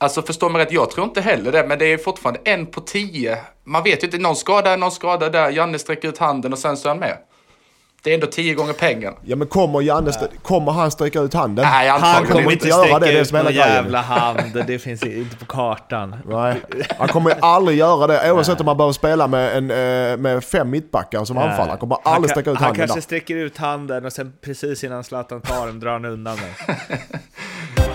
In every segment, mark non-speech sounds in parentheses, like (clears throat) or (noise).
Alltså förstå mig rätt, jag tror inte heller det, men det är fortfarande en på tio. Man vet ju inte, någon skada, någon skada där, Janne sträcker ut handen och sen så är han med. Det är ändå tio gånger pengarna. Ja men kommer Janne, st- kommer han sträcka ut handen? Nej, Han kommer inte göra det, det är som hela grejen. jävla hand. Det finns inte på kartan. Nej, han kommer aldrig göra det oavsett om han behöver spela med, en, eh, med fem mittbackar som anfallare. Han kommer Han aldrig kan- sträcka ut Han handen kanske där. sträcker ut handen och sen precis innan Zlatan tar den drar han undan den. (laughs)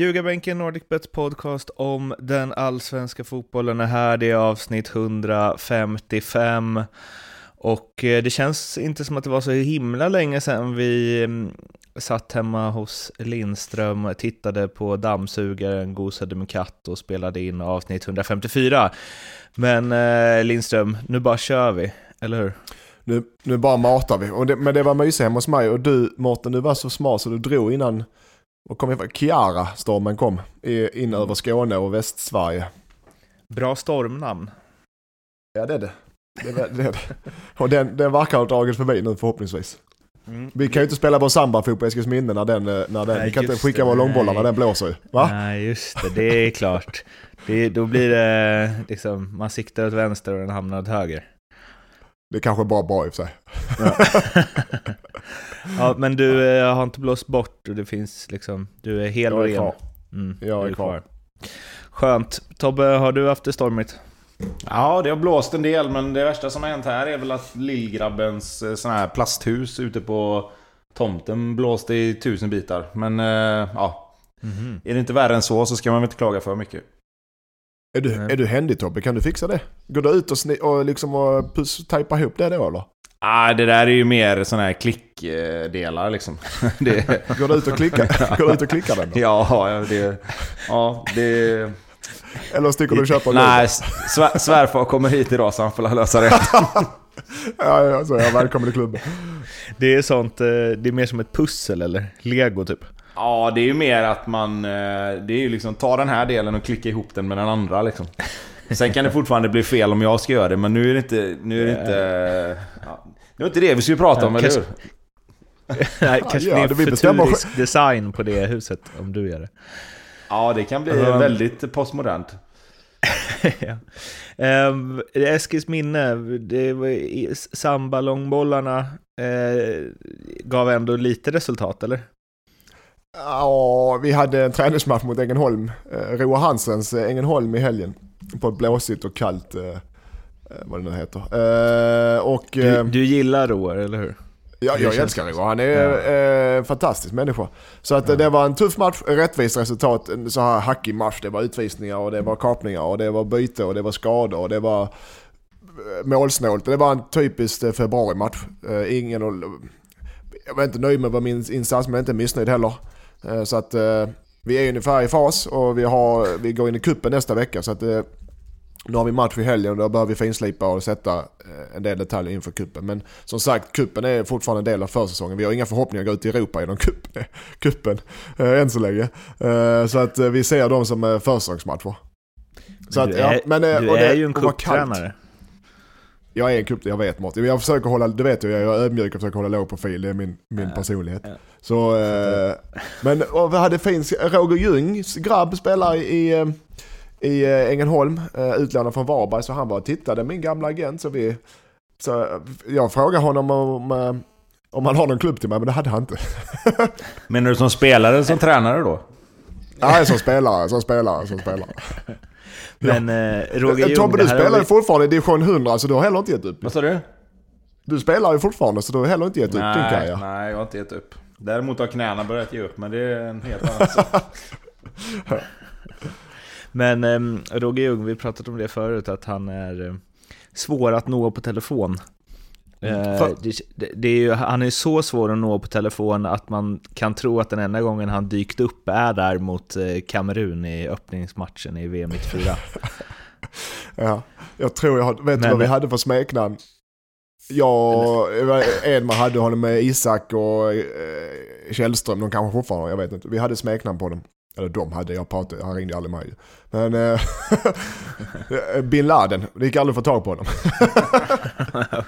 Ljugarbänken Nordicbets podcast om den allsvenska fotbollen är här. Det är avsnitt 155. Och eh, det känns inte som att det var så himla länge sedan vi mm, satt hemma hos Lindström, tittade på dammsugaren, gosade med katt och spelade in avsnitt 154. Men eh, Lindström, nu bara kör vi, eller hur? Nu, nu bara matar vi. Och det, men det var mysigt hemma hos mig och du Mårten, du var så smart så du drog innan och kom ihåg, Kiara-stormen kom i- in över Skåne och Västsverige. Bra stormnamn. Ja det är det. det, är det. Och den, den verkar ha dragit förbi nu förhoppningsvis. Mm. Vi kan ju inte spela vår sambafot på Eskilsminne när den, eh, när den Nej, vi kan inte skicka det, våra långbollar när den blåser ju. Va? Nej, just det, det är klart. Det, då blir det liksom, man siktar åt vänster och den hamnar åt höger. Det kanske är bara bra i och för sig. (laughs) ja, men du eh, har inte blåst bort och det finns liksom, du är hel och Jag är ren. kvar. Mm, Jag är du kvar. Skönt. Tobbe, har du haft det stormigt? Ja, det har blåst en del, men det värsta som har hänt här är väl att lillgrabbens eh, sån här plasthus ute på tomten blåste i tusen bitar. Men eh, ja, är det inte värre än så så ska man väl inte klaga för mycket. Är du, Nej. är du händig Tobbe? Kan du fixa det? Går du ut och, sni- och liksom och puss, tajpa ihop det då eller? Ah, det där är ju mer såna här klickdelar liksom. (laughs) det, Går du ut och klickar, (laughs) går du ut och klickar den då? ja, ja, det... Ja, det... Eller sticker du och köper Nej, svär, svärfar kommer hit idag så han får lösa det. (laughs) Ja, ja, så jag välkommen i klubben. Det är sånt, eh, det är mer som ett pussel eller lego typ. Ja, det är ju mer att man... eh, Det är ju liksom ta den här delen och klicka ihop den med den andra liksom. Sen kan det fortfarande bli fel om jag ska göra det, men nu är det inte... Nu är det inte... Ja, det var inte det vi skulle prata om, Ja, eller kanske- hur? (laughs) Nej, kanske ja, det bestämmer futurisk design på det huset om du gör det. Ja, det kan bli Ja. väldigt postmodernt. (laughs) ja. Ehm, Eskils minne, det var samba-långbollarna eh, gav ändå lite resultat, eller? Ja, vi hade en träningsmatch mot Ängelholm. Eh, Roa Hansens eh, Ängelholm i helgen. På ett blåsigt och kallt, eh, vad det nu heter. Och... Du, eh, du gillar Roar, eller hur? Ja, jag älskar Roar. Han är eh, en fantastisk människa. Så att eh, det var en tuff match, rättvist resultat. En så här hackig match. Det var utvisningar och det var kapningar och det var byte och det var skador och det var eh, målsnålt. Det var en typisk eh, februarimatch. Eh, ingen Jag var inte nöjd med min- insats men jag är inte missnöjd heller. Eh, Så att eh, vi är ungefär i fas och vi, har, vi går in i kuppen nästa vecka. Så att eh, nu har vi match i helgen och då behöver vi finslipa och sätta eh, en del detaljer inför kuppen. Men som sagt, kuppen är fortfarande en del av försäsongen. Vi har inga förhoppningar att gå ut i Europa genom kupp, (laughs) kuppen eh, än så länge. Eh, så att vi ser dem som försäsongsmatcher. Så att, du ja, är, men, du det- är ju en cuptränare. Jag är en kupp, jag vet Martin. Jag försöker hålla, det vet jag, jag är ödmjuk och försöker hålla låg profil. Det är min, min Ja, personlighet. ja. Så, men och vi hade fin, Roger Ljungs grabb spelar i, i eh, Ängelholm, eh, utlånad från Varberg. Så han var och tittade, min gamla agent. Så, vi, så eh, jag frågade honom om, om han har någon klubb till mig, men det hade han inte. (laughs) Menar du som spelare eller som tränare då? Nej, som spelare, som spelare, som spelare. (laughs) Men eh, Roger Ljung, Tobbe, du spelar ju vi- fortfarande i division 100, så du har heller inte gett upp. Vad sa du? Du spelar ju fortfarande, så du har heller inte gett upp din Nej, karriär. nej, jag har inte gett upp. Däremot har knäna börjat ge upp, men det är en helt annan sak. (laughs) Men ehm, Roger Ljung, vi pratat om det förut, att han är eh, svår att nå på telefon. Eh, För- det, det, är ju, han är så svår att nå på telefon att man kan tro att den enda gången han dykt upp är där mot eh, Kamerun i öppningsmatchen i VM 94. (laughs) Ja, jag tror jag har, vet du Men- vad vi hade för smeknamn? Jag, Edman hade honom med Isak och eh, Källström, de kanske fortfarande jag vet inte. Vi hade smeknamn på dem. Eller de hade, jag pratade, han ringde aldrig mig. Men eh, (laughs) bin Laden, det gick aldrig att få tag på honom. (laughs)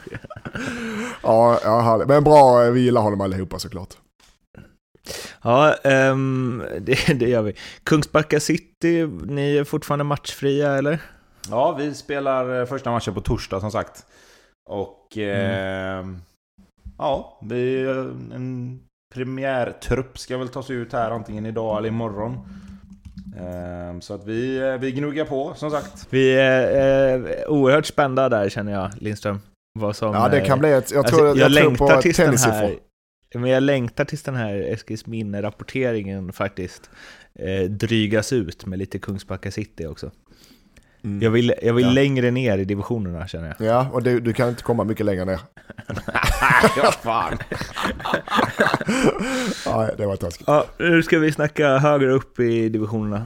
ja, ja, härligt. men bra, vi gillar honom allihopa såklart. Ja, ehm, (laughs) det, det gör vi. Kungsbacka City, ni är fortfarande matchfria eller? Ja, vi spelar eh, första matchen på torsdag som sagt. Och... Eh, ja, vi... eh, En premiärtrupp ska väl tas ut här antingen idag eller imorgon. Eh, så att vi, eh, vi gnuggar på som sagt. Vi är eh, oerhört spända där känner jag, Lindström. Vad som, Ja, det kan eh, bli ett, jag alltså, tror, jag tror längtar på här, men jag längtar tills den här Eskilsminne-rapporteringen faktiskt eh, drygas ut med lite Kungsbacka City också. Mm. Jag vill, jag vill Ja. längre ner i divisionerna känner jag. Ja, och du, du kan inte komma mycket längre ner. (laughs) ja, fan. (laughs) (laughs) Ja, det var taskigt. Ja, nu ska vi snacka högre upp i divisionerna.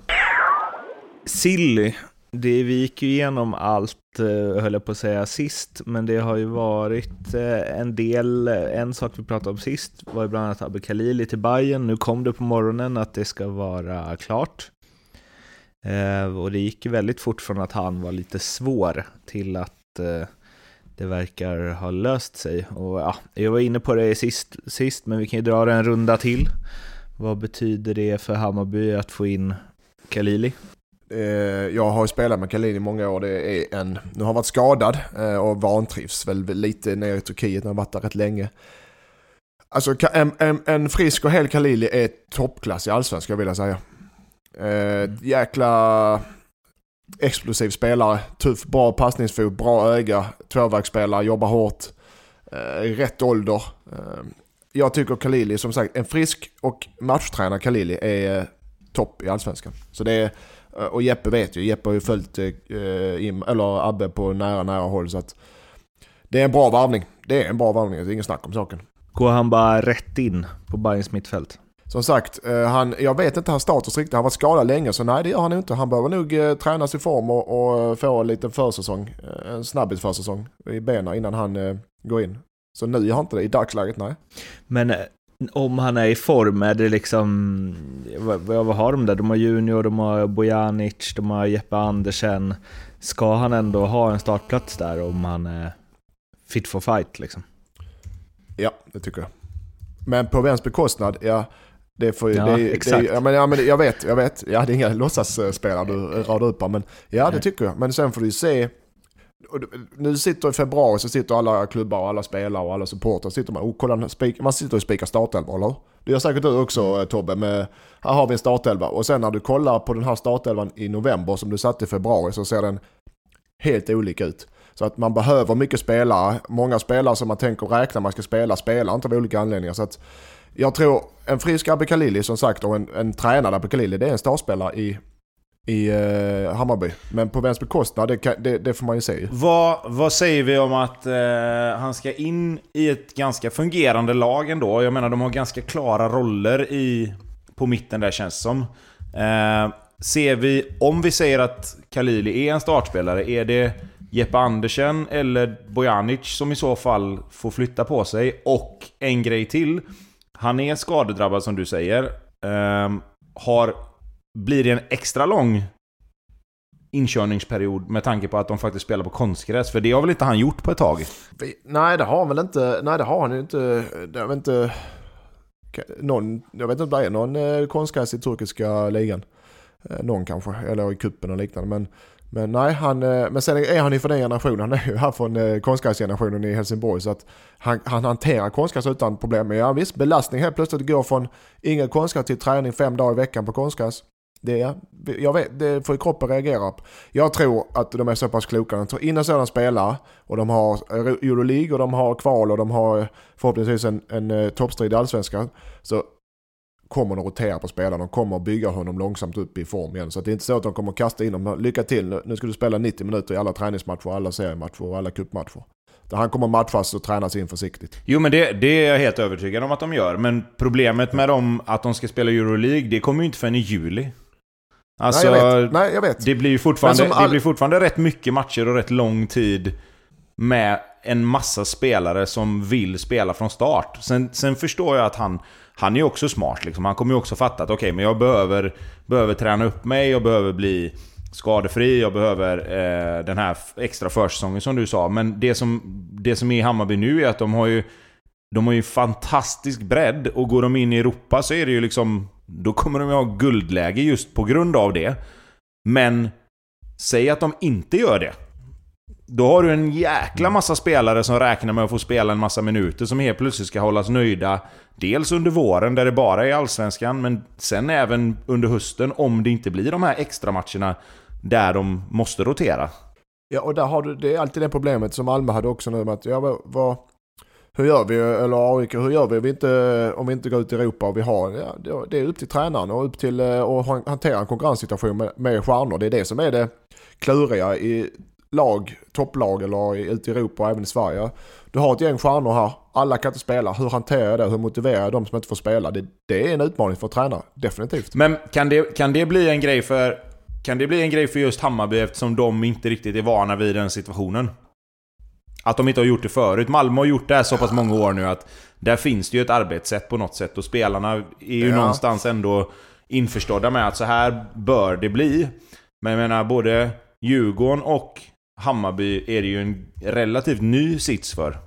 Silly, det, vi gick ju igenom allt, eh, höll jag på att säga, sist, men det har ju varit eh, en del, eh, en sak vi pratade om sist var ju bland annat Abbe Khalili till Bayern. Nu kom det på morgonen att det ska vara klart. Och det gick ju väldigt fort från att han var lite svår till att eh, det verkar ha löst sig. Och ja, jag var inne på det sist, sist, men vi kan ju dra det en runda till. Vad betyder det för Hammarby att få in Khalili? Eh, Jag har ju spelat med Kalin i många år. Det är en, nu har han varit skadad eh, och vantrivs väl lite nere i Turkiet. Han har varit där rätt länge. Alltså en, en, en frisk och hel Khalili är toppklass i allsvenskan vill jag säga. Eh, jäkla explosiv spelare. Tuff, bra passningsfot, bra öga. Tvåvägsspelare, jobbar hårt. Eh, rätt ålder. Eh, jag tycker Khalili, som sagt, en frisk och matchtränad Khalili är eh, topp i allsvenskan. Så det är, eh, och Jeppe vet ju, Jeppe har ju följt eh, Im, eller Abbe på nära, nära håll. Så att det är en bra varvning. Det är en bra varvning, det är ingen snack om saken. Går han bara rätt in på Bayerns mittfält? Som sagt, eh, han, jag vet inte hans status riktigt. Han varit skadad länge så nej det gör han inte. Han behöver nog eh, tränas i form och, och få en liten försäsong. eh, En snabbis försäsong i benen innan han går in. Så nu gör han inte det i dagsläget, nej. Men om han är i form, är det liksom... Vad, vad vad har de där? De har Junior, de har Bojanic, de har Jeppe Andersen. Ska han ändå ha en startplats där om han är fit for fight liksom? Ja, det tycker jag. Men på vems bekostnad? Ja, det får. Ja, det, exakt. Det, ja, men, ja, men jag vet, jag vet. Ja, det är inga låtsasspelare du radar upp här, men ja, det tycker jag. Men sen får du ju se... Nu sitter i februari så sitter alla klubbar och alla spelare och alla supportrar sitter man och kollar, spik, man sitter och spikar startelva, eller? Det gör säkert du också eh, Tobbe, med, här har vi en startelva. Och sen när du kollar på den här startelvan i november som du satte i februari så ser den helt olika ut. Så att man behöver mycket spelare. Många spelare som man tänker räkna man ska spela, spelar inte av olika anledningar. Så att jag tror en frisk Abbe Khalili som sagt och en, en tränad Abbe Khalili, det är en startspelare i, i eh, Hammarby. Men på vems bekostnad, det, det, det får man ju se. Vad, vad säger vi om att eh, han ska in i ett ganska fungerande lag ändå? Jag menar, de har ganska klara roller i, på mitten där känns det som. Eh, ser vi, om vi säger att Khalili är en startspelare, är det Jeppe Andersen eller Bojanic som i så fall får flytta på sig? Och en grej till. Han är skadedrabbad som du säger. Um, har, blir det en extra lång inkörningsperiod med tanke på att de faktiskt spelar på konstgräs. För det har väl inte han gjort på ett tag? Nej det har han väl inte, nej det har han ju inte, det har inte, någon, jag vet inte om det är, någon eh, konstgräs i turkiska ligan. Eh, någon kanske, eller i kuppen och liknande. Men, men nej, han, eh, men sen är han ju från den generationen, han är ju här från eh, konstgräsgenerationen i Helsingborg. Så att han, han hanterar konstgräs utan problem. Men ja visst, belastning helt plötsligt går från ingen konstgräs till träning fem dagar i veckan på konstgräs. Det, jag vet, det får ju kroppen reagera på. Jag tror att de är så pass kloka. De tar in en sådan spelare och de har Euroleague och de har kval och de har förhoppningsvis en, en eh, toppstrid i Allsvenskan. Så kommer de rotera på spelarna. De kommer bygga honom långsamt upp i form igen. Så att det är inte så att de kommer kasta in honom. Lycka till, nu- ska du spela 90 minuter i alla träningsmatcher, alla seriematcher och alla cupmatcher. Där Han kommer matchas och tränas in försiktigt. Jo men det, det är jag helt övertygad om att de gör. Men problemet med dem att de ska spela Euroleague, det kommer ju inte förrän i juli. Alltså, Nej jag vet. Nej, jag vet. det blir ju fortfarande, all- det blir fortfarande rätt mycket matcher och rätt lång tid med en massa spelare som vill spela från start. Sen, sen förstår jag att han, han är ju också smart liksom. Han kommer ju också fatta att okej, okay, men jag behöver, behöver träna upp mig, jag behöver bli skadefri, jag behöver eh, den här extra försäsongen som du sa. Men det som, det som är i Hammarby nu är att de har ju de har ju fantastisk bredd och går de in i Europa så är det ju liksom... Då kommer de ju ha guldläge just på grund av det. Men säg att de inte gör det. Då har du en jäkla massa spelare som räknar med att få spela en massa minuter som helt plötsligt ska hållas nöjda. Dels under våren där det bara är Allsvenskan, men sen även under hösten om det inte blir de här extra matcherna där de måste rotera. Ja, och där har du, det är alltid det problemet som Malmö hade också nu med att, ja vad, hur gör vi, eller AIK, hur gör vi om vi inte, om vi inte går ut i Europa och vi har, ja, det är upp till tränaren och upp till eh, att hantera en konkurrenssituation med, med stjärnor. Det är det som är det kluriga i lag, topplag eller ute i Europa och även i Sverige. Du har ett gäng stjärnor här, alla kan inte spela. Hur hanterar jag det? Hur motiverar jag de som inte får spela? Det, det är en utmaning för tränare, definitivt. Men kan det, kan det bli en grej för kan det bli en grej för just Hammarby eftersom de inte riktigt är vana vid den situationen? Att de inte har gjort det förut. Malmö har gjort det här så pass många år nu att där finns det ju ett arbetssätt på något sätt och spelarna är ju ja. någonstans ändå införstådda med att så här bör det bli. Men jag menar både Djurgården och Hammarby är det ju en relativt ny sits för.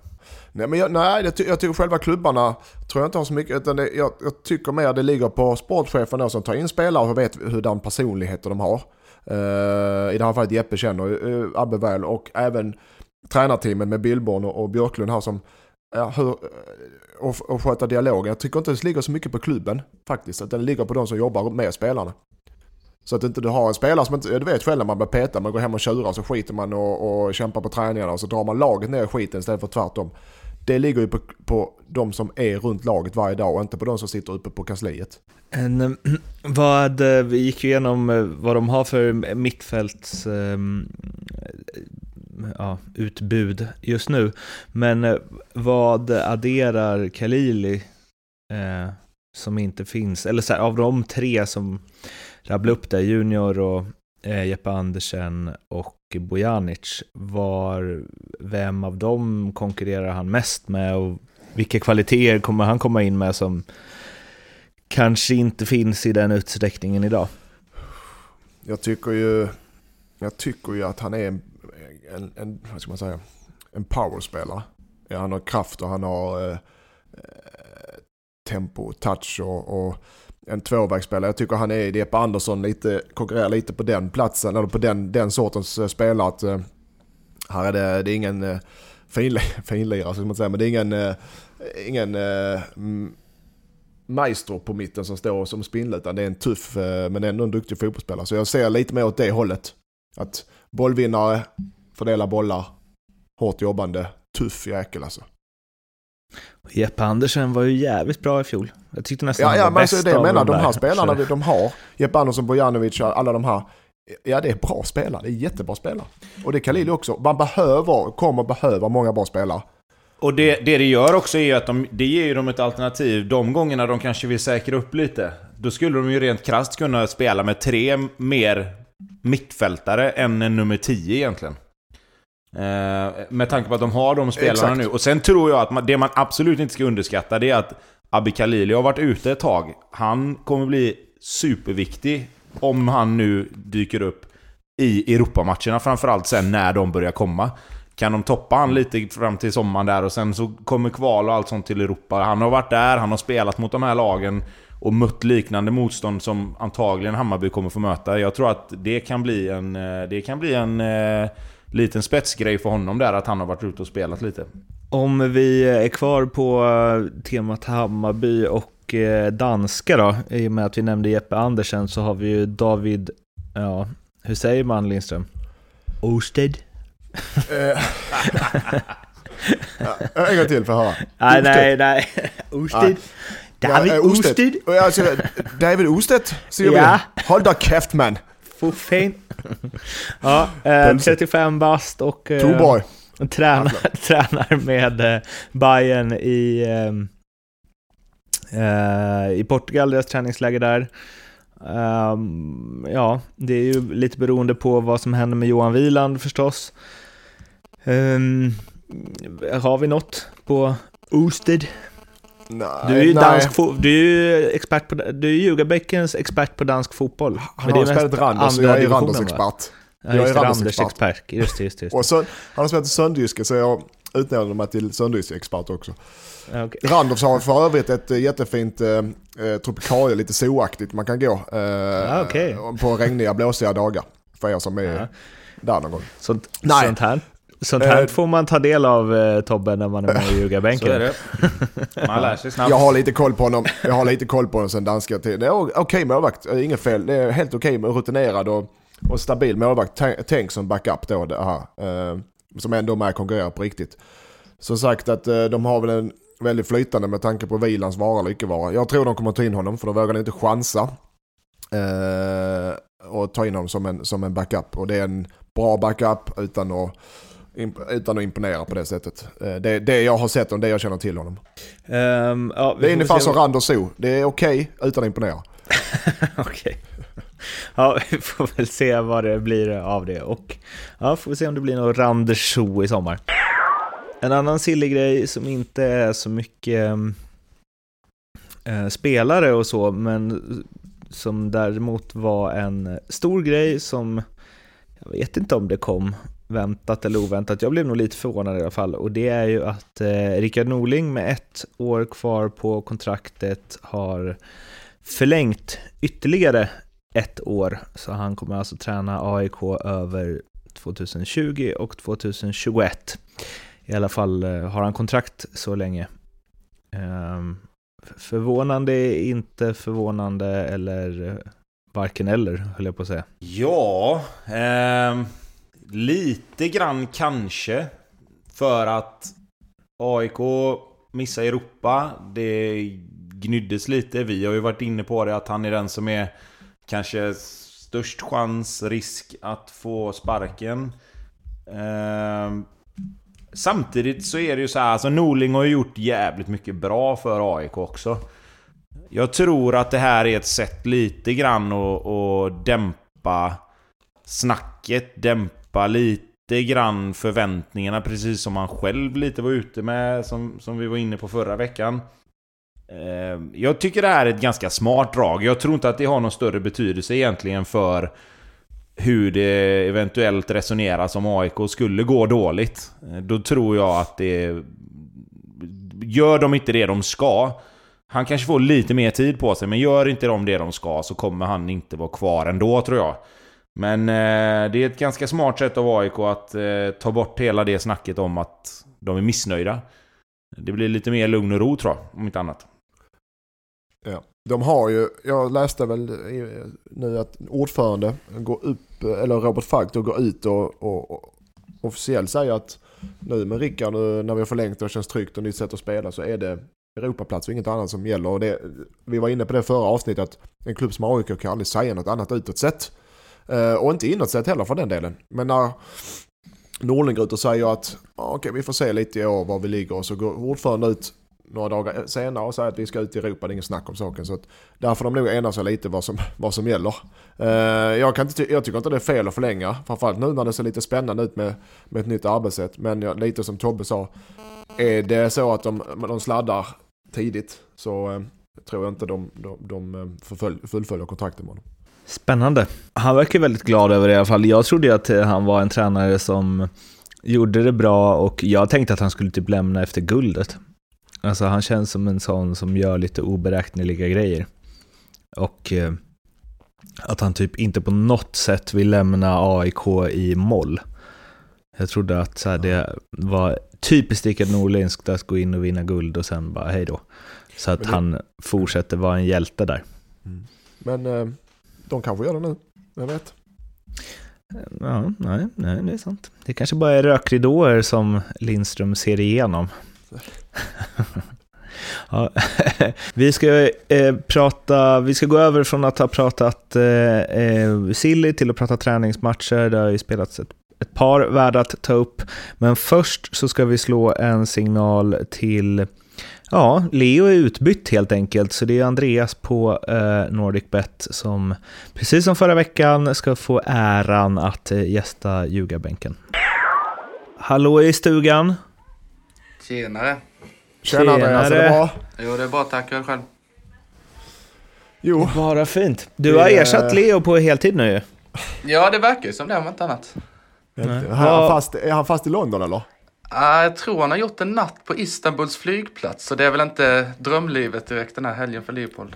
Nej, men jag, nej jag, ty jag tycker själva klubbarna tror jag inte har så mycket. Utan det, jag, jag, tycker mer det ligger på sportchefen som tar in spelare och vet hur den personligheter de har. Uh, I det här fallet Jeppe känner uh, Abbe väl och även tränarteamet med Billborn och, och Björklund här som ja, hur, eh, och, och sköta dialogen. Jag tycker inte det ligger så mycket på klubben faktiskt. Utan det ligger på de som jobbar med spelarna. Så att inte du har en spelare som inte, du vet själv när man blir petad, man går hem och tjurar och så skiter man och, och kämpar på träningarna och så drar man laget ner i skiten istället för tvärtom. Det ligger ju på, på de som är runt laget varje dag och inte på de som sitter uppe på kansliet. En, eh, (clears throat) vad, eh, vi gick ju igenom eh, vad de har för mittfälts ehm, ja, utbud just nu. Men vad adderar Kalili eh, som inte finns? Eller så här, av de tre som rabbla upp det, Junior och eh, Jeppe Andersen och Bojanic. Var, vem av dem konkurrerar han mest med och vilka kvaliteter kommer han komma in med som kanske inte finns i den utsträckningen idag? Jag tycker ju, jag tycker ju att han är en, en, en vad ska man säga, en powerspelare. Ja, han har kraft och han har eh, eh tempo, touch och, och en tvåvägsspelare. Jag tycker han är Jeppe Andersson lite, konkurrerar lite på den platsen, eller på den, den sortens eh, spelare. Att, eh, här är det, det är ingen eh, (laughs) finlirare, finlirare, ska man säga, men det är ingen, ingen maestro på mitten som står som spindel, utan det är en tuff men ändå en duktig fotbollsspelare. Så jag ser lite mer åt det hållet. Att bollvinnare, fördela bollar, hårt jobbande, tuff jäkel alltså. Jeppe Andersen var ju jävligt bra i fjol. Jag tyckte nästan ja, han var var bäst alltså det jag menar, de här spelarna de har, Jeppe Andersson, Bojanovic, alla de här. Ja, det är bra spelare. Det är jättebra spelare. Och det är Khalili också. Man behöver, kommer behöva många bra spelare. Och det, det det gör också är att de, det ger ju dem ett alternativ. De gångerna de kanske vill säkra upp lite, då skulle de ju rent krasst kunna spela med tre mer mittfältare än en nummer 10 egentligen. Eh, med tanke på att de har de spelarna Exakt. nu. Och sen tror jag att man, det man absolut inte ska underskatta det är att Abi Khalili har varit ute ett tag. Han kommer bli superviktig om han nu dyker upp i Europamatcherna framförallt sen när de börjar komma. Kan de toppa han lite fram till sommaren där och sen så kommer kval och allt sånt till Europa. Han har varit där, han har spelat mot de här lagen och mött liknande motstånd som antagligen Hammarby kommer få möta. Jag tror att det kan bli en... Eh, det kan bli en eh, liten spetsgrej för honom där att han har varit ute och spelat lite. Om vi är kvar på eh, temat Hammarby och eh, danska då, i och med att vi nämnde Jeppe Andersen så har vi ju David, ja, hur säger man Lindström? Osted? Eh. (laughs) ja, en gång till för att höra. Nej, nej, nej. (laughs) Osted. David ja, Osted. Osted. David Osted, säger ja. vi. Håll dig käft man. Fuffin. (laughs) ja, eh, 35 bast och eh, tränar, (laughs) tränar med eh, Bayern i, eh, eh, i Portugal, deras träningsläger där. Um, ja, det är ju lite beroende på vad som händer med Johan Wieland förstås. Um, har vi något på Osted? Nej, Du är ju, dansk du är ju expert på, du är Ljugarbäckens expert på dansk fotboll. Han har spelat Randers andra jag är Randers expert. Ja, Jag är Randers expert. expert. Just det, just det. Just det. Och så, han har spelat i Sönderjyske så jag utnämnde mig till Sönderjyske-expert också. Ja, okej. Randers har för övrigt ett eh, jättefint eh, eh, tropikalie, lite zooaktigt man kan gå. Eh, okej. På regniga, blåsiga dagar. För er som är Ja. där någon gång. Sånt, Nej. sånt här, sånt här Eh, får man ta del av eh, Tobbe när man är med i (laughs) Så är ljugarbänken. det. Man lär sig snabbt. Jag har lite koll på honom. Jag har lite koll på honom sen danska tid. Det är okej målvakt, eh, inget fel. Det är helt okej med rutinerad och, och stabil målvakt. Tänk- som backup då det här. Eh, som ändå är med och konkurrerar på riktigt. Som sagt att eh, de har väl en väldigt flytande med tanke på vilans vara eller icke vara. Jag tror de kommer ta in honom för då vågar de inte chansa. Eh, och ta in honom som en, som en backup. Och det är en bra backup utan att, utan att imponera på det sättet. Eh, det, det jag har sett och det jag känner till honom. Ehm, ja, Det är ungefär som vad- Randers Zoo. Det är okej utan att imponera. (laughs) Okej. Ja, vi får väl se vad det blir av det. Och ja, får vi se om det blir någon Randers Zoo i sommar. En annan sillig grej som inte är så mycket eh, spelare och så, men som däremot var en stor grej som jag vet inte om det kom väntat eller oväntat. Jag blev nog lite förvånad i alla fall och det är ju att eh, Rickard Norling med ett år kvar på kontraktet har förlängt ytterligare ett år. Så han kommer alltså träna AIK över 2020 och 2021. I alla fall eh, har han kontrakt så länge. Ehm, Förvånande, inte förvånande eller eh, varken eller, höll jag på att säga. Ja, ehm, lite grann kanske. För att AIK missar Europa. Det gnyddes lite. Vi har ju varit inne på det att han är den som är kanske störst chans, risk att få sparken. Eh, samtidigt så är det ju så här, alltså Norling har ju gjort jävligt mycket bra för AIK också. Jag tror att det här är ett sätt lite grann att, att dämpa snacket, dämpa lite grann förväntningarna, precis som han själv lite var ute med, som, som vi var inne på förra veckan. Eh, Jag tycker det här är ett ganska smart drag. Jag tror inte att det har någon större betydelse egentligen för hur det eventuellt resoneras om AIK skulle gå dåligt. Eh, då tror jag att det... Gör de inte det de ska, han kanske får lite mer tid på sig, men gör inte de det de ska så kommer han inte vara kvar ändå tror jag. Men eh, det är ett ganska smart sätt av AIK att eh, ta bort hela det snacket om att de är missnöjda. Det blir lite mer lugn och ro tror jag, om inte annat. Ja. De har ju, jag läste väl nu att ordförande går upp, eller Robert Falk då går ut och, och, och officiellt säger att nu med Rickard, när vi har förlängt och det känns tryggt och nytt sätt att spela så är det Europaplats och inget annat som gäller. Och det, vi var inne på det förra avsnittet att en klubb som AIK kan aldrig säga något annat utåt sett. Eh, och inte inåt sett heller för den delen. Men när Norling går ut och säger att "Ja, vi får se lite i år var vi ligger och så går ordföranden ut några dagar senare och säger att vi ska ut i Europa, det är ingen snack om saken. Så att där får de nog ena sig lite vad som, (laughs) vad som gäller. Eh, jag, kan inte, jag tycker inte det är fel att förlänga, framförallt nu när det ser lite spännande ut med, med ett nytt arbetssätt. Men jag, lite som Tobbe sa, är det så att de, de sladdar tidigt så eh, tror jag inte de, de, de eh, fullföljer kontrakten med honom. Spännande. Han verkar väldigt glad över det i alla fall. Jag trodde ju att eh, han var en tränare som gjorde det bra och jag tänkte att han skulle typ lämna efter guldet. Alltså han känns som en sån som gör lite oberäkneliga grejer. Och eh, att han typ inte på något sätt vill lämna AIK i moll. Jag trodde att så här, det var typiskt Rickard Norlinskt att gå in och vinna guld och sen bara hej då. Så att det- han fortsätter vara en hjälte där. Men eh, de kanske gör det nu, vem vet? Ja, nej, nej, det är sant. Det kanske bara är rökridåer som Lindström ser igenom. (laughs) ja, (laughs) vi ska eh, prata, vi ska gå över från att ha pratat eh, eh, silly till att prata träningsmatcher. Det har ju spelats ett, ett par värda att ta upp. Men först så ska vi slå en signal till Ja, Leo är utbytt helt enkelt, så det är Andreas på eh, NordicBet som precis som förra veckan ska få äran att eh, gästa ljugarbänken. Hallå i stugan! Tjenare. Tjena Andreas, är det bra? Jo, det är bra. Tack. Jag själv. Jo. Bara fint. Du har ersatt Leo på heltid nu. Ja, det verkar ju som det om inte annat. Är han fast, är han fast i London eller? Jag tror han har gjort en natt på Istanbuls flygplats. Så det är väl inte drömlivet direkt den här helgen för Liverpool.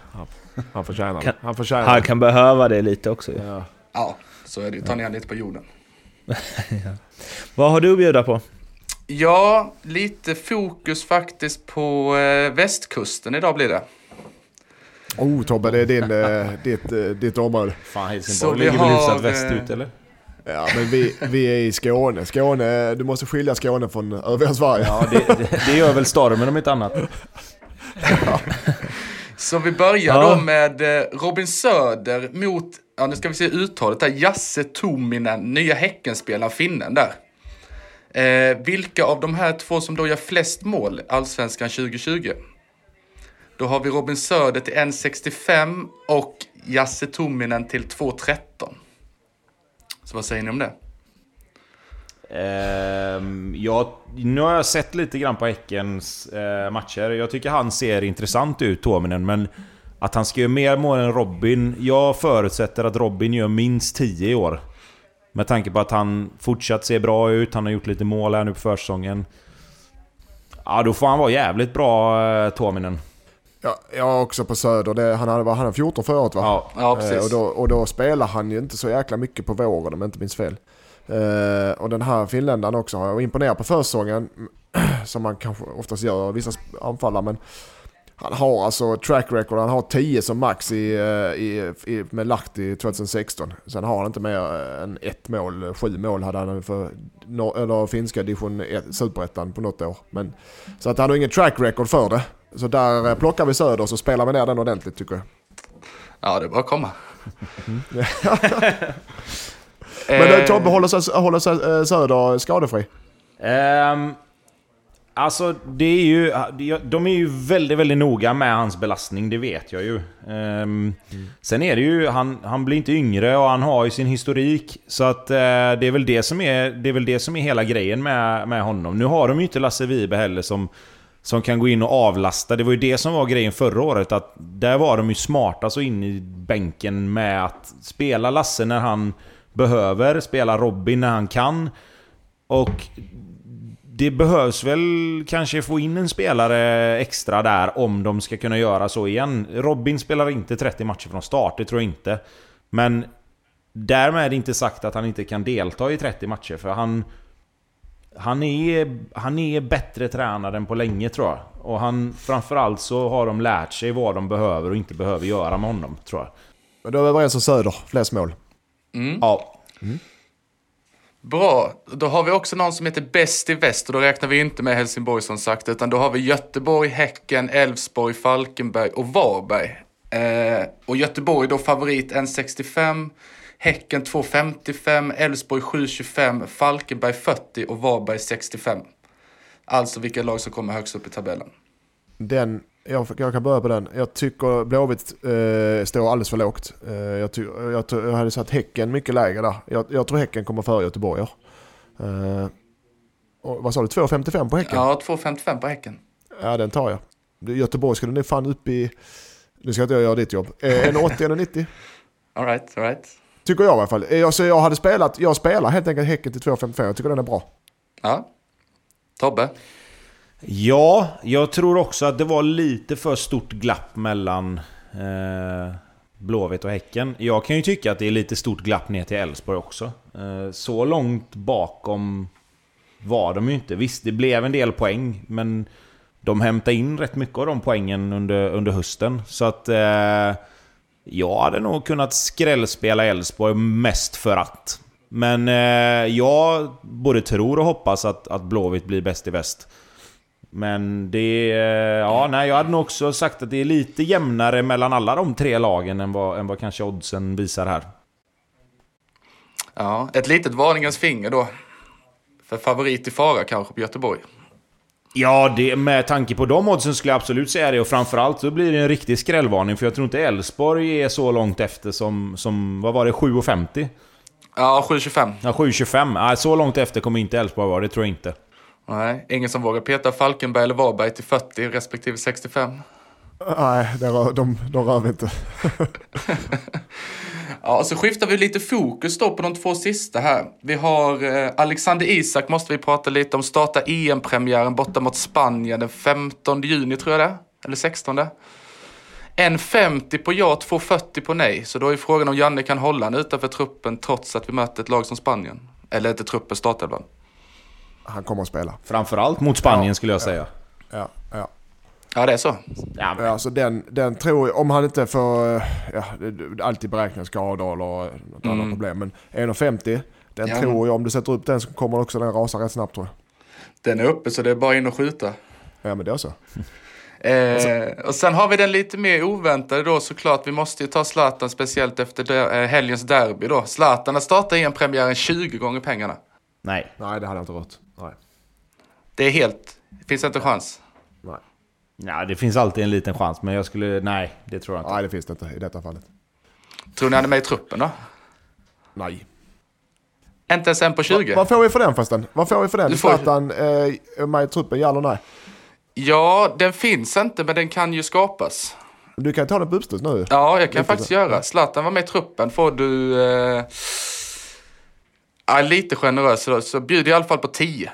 Han förtjänar det. Han förtjänar Han kan behöva det lite också ju. Ja. Ja, så är det ju. Ta ner lite på jorden. (laughs) Vad har du att bjuda på? Ja, lite fokus faktiskt på eh, västkusten idag blir det. Oh Tobbe, det är din, eh, ditt, eh, ditt område. Fan, Helsingborg ligger väl hyfsat västut eller? Ja, men vi, vi är i Skåne. Skåne, du måste skilja Skåne från övriga Sverige. Ja, det, det, det gör väl stormen om inte annat. (laughs) Så vi börjar Ja. då med eh, Robin Söder mot, ja nu ska vi se uttalet där, Jasse Tominen, nya Häckenspelaren, finnen där. Eh, vilka av de här två som då gör flest mål Allsvenskan 2020? Då har vi Robin Söder till 1,65 och Jasse Tominen till 2,13. Så vad säger ni om det? Ehm, uh, ja, nu har jag sett lite grann på Häckens uh, matcher. Jag tycker han ser intressant ut, Tuominen, men att han ska göra mer mål än Robin. Jag förutsätter att Robin gör minst 10 i år. Med tanke på att han fortsatt ser bra ut, han har gjort lite mål här nu på försäsongen. Ja, då får han vara jävligt bra, uh, Tuominen. Ja, jag också på Söder. Det, han hade, han hade 14 förra året va? Ja. Ja, Eh, precis. och, då, och då spelar han ju inte så jäkla mycket på våren om jag inte minns fel. Eh, och den här finländaren också har jag imponerat på försäsongen. (clears throat) Som man kanske oftast gör, vissa anfallare. Men han har alltså track record, han har 10 som max i, eh, i, i, med Lahti 2016. Sen har han inte mer än ett mål, sju mål hade han för eller finska division 1, superettan på något år. Men, så att han har ingen track record för det. Så där eh, plockar vi Söder så spelar vi ner den ordentligt tycker jag. Ja, det är bara att komma. (laughs) Men Eh, Tobbe, håller sig, håller sig eh, Söder skadefri? Ehm, alltså, det är ju... De är ju väldigt, väldigt noga med hans belastning, det vet jag ju. Ehm, Sen är det ju... Han, han blir inte yngre och han har ju sin historik. Så att eh, det är väl det som är, det är, väl det som är hela grejen med, med honom. Nu har de ju inte Lasse Vibe heller som... Som kan gå in och avlasta. Det var ju det som var grejen förra året. Att där var de ju smarta så in i bänken med att spela Lasse när han behöver, spela Robin när han kan. Och det behövs väl kanske få in en spelare extra där om de ska kunna göra så igen. Robin spelar inte 30 matcher från start, det tror jag inte. Men därmed inte sagt att han inte kan delta i 30 matcher, för han... Han är, han är bättre tränad än på länge tror jag. Och han, framförallt så har de lärt sig vad de behöver och inte behöver göra med honom, tror jag. Men då är vi överens om Söder, flest mål. Ja. Bra, då har vi också någon som heter Bäst i väst och då räknar vi inte med Helsingborg som sagt utan då har vi Göteborg, Häcken, Elfsborg, Falkenberg och Varberg. Eh, och Göteborg då favorit 1,65, Häcken 2,55, Elfsborg 7,25, Falkenberg 40 och Varberg 65. Alltså vilka lag som kommer högst upp i tabellen. Den, jag, jag kan börja på den. Jag tycker Blåvitt eh, står alldeles för lågt. Eh, jag, ty, jag, jag hade satt Häcken mycket lägre där. Jag, jag tror Häcken kommer före Göteborg. Ja. Eh, och, vad sa du, 2,55 på Häcken? Ja, 2,55 på Häcken. Ja, den tar jag. Göteborg skulle nu fan upp i... Nu ska inte jag göra ditt jobb. Eh, en 80 eller 90 All right, all right. Tycker jag i alla fall. Eh, Jag, så jag hade spelat, jag spelar helt enkelt Häcken till 2,55. Jag tycker den är bra. Ja. Tobbe? Ja, jag tror också att det var lite för stort glapp mellan eh, Blåvitt och Häcken. Jag kan ju tycka att det är lite stort glapp ner till Elfsborg också. Eh, så långt bakom var de ju inte. Visst, det blev en del poäng, men de hämtade in rätt mycket av de poängen under, under hösten. Så att... Eh, jag hade nog kunnat skrällspela Elfsborg mest för att. Men eh, jag både tror och hoppas att, att Blåvitt blir bäst i väst. Men det... eh, Ja, nej, jag hade nog också sagt att det är lite jämnare mellan alla de tre lagen än vad, än vad kanske oddsen visar här. Ja, ett litet varningens finger då. För favorit i fara kanske på Göteborg. Ja, det, med tanke på de oddsen skulle jag absolut säga det. Och framförallt så blir det en riktig skrällvarning. För jag tror inte Elfsborg är så långt efter som... som vad var det? 7,50? Ja, 7,25. Ja, 7,25. Nej, så långt efter kommer inte Elfsborg vara. Det tror jag inte. Nej, ingen som vågar peta Falkenberg eller Varberg till 40 respektive 65. Nej, det rör, de, de rör vi inte. (laughs) Ja, så skiftar vi lite fokus då på de två sista här. Vi har eh, Alexander Isak måste vi prata lite om. Starta EM-premiären borta mot Spanien den 15 juni tror jag det Eller 16. 1,50 på ja, 2,40 på nej. Så då är frågan om Janne kan hålla han utanför truppen trots att vi möter ett lag som Spanien. Eller inte truppen, startelvan. Han kommer att spela. Framförallt mot Spanien skulle jag säga. Ja, ja. Ja, det är så. Ja, men, Ja, så den, den tror jag, om han inte får, eh, ja, alltid beräkna skador eller något annat problem. Men 1,50, den Ja, tror jag, om du sätter upp den så kommer också den rasa rätt snabbt tror jag. Den är uppe så det är bara in och skjuta. Ja men det är så. (laughs) Eh, och sen har vi den lite mer oväntade då såklart. Vi måste ju ta Zlatan speciellt efter de, eh, helgens derby då. Zlatan har startat en premiären 20 gånger pengarna. nej. Nej det hade jag inte rört. Nej. Det är helt, finns inte chans. Nej. Ja, det finns alltid en liten chans, men jag skulle... Nej, det tror jag inte. Nej det finns det inte i detta fallet. Tror ni han är med i truppen då? Nej. Inte ens en på 20? Vad får vi för den förresten? Vad får vi för den? Du får- Zlatan eh, är med i truppen, ja eller nej? Ja, den finns inte men den kan ju skapas. Du kan ta den på uppstuds nu. Ja, jag kan Lite faktiskt så. göra. Zlatan var med i truppen. Får du... Eh, ja, lite generös då, så bjuder jag i alla fall på 10.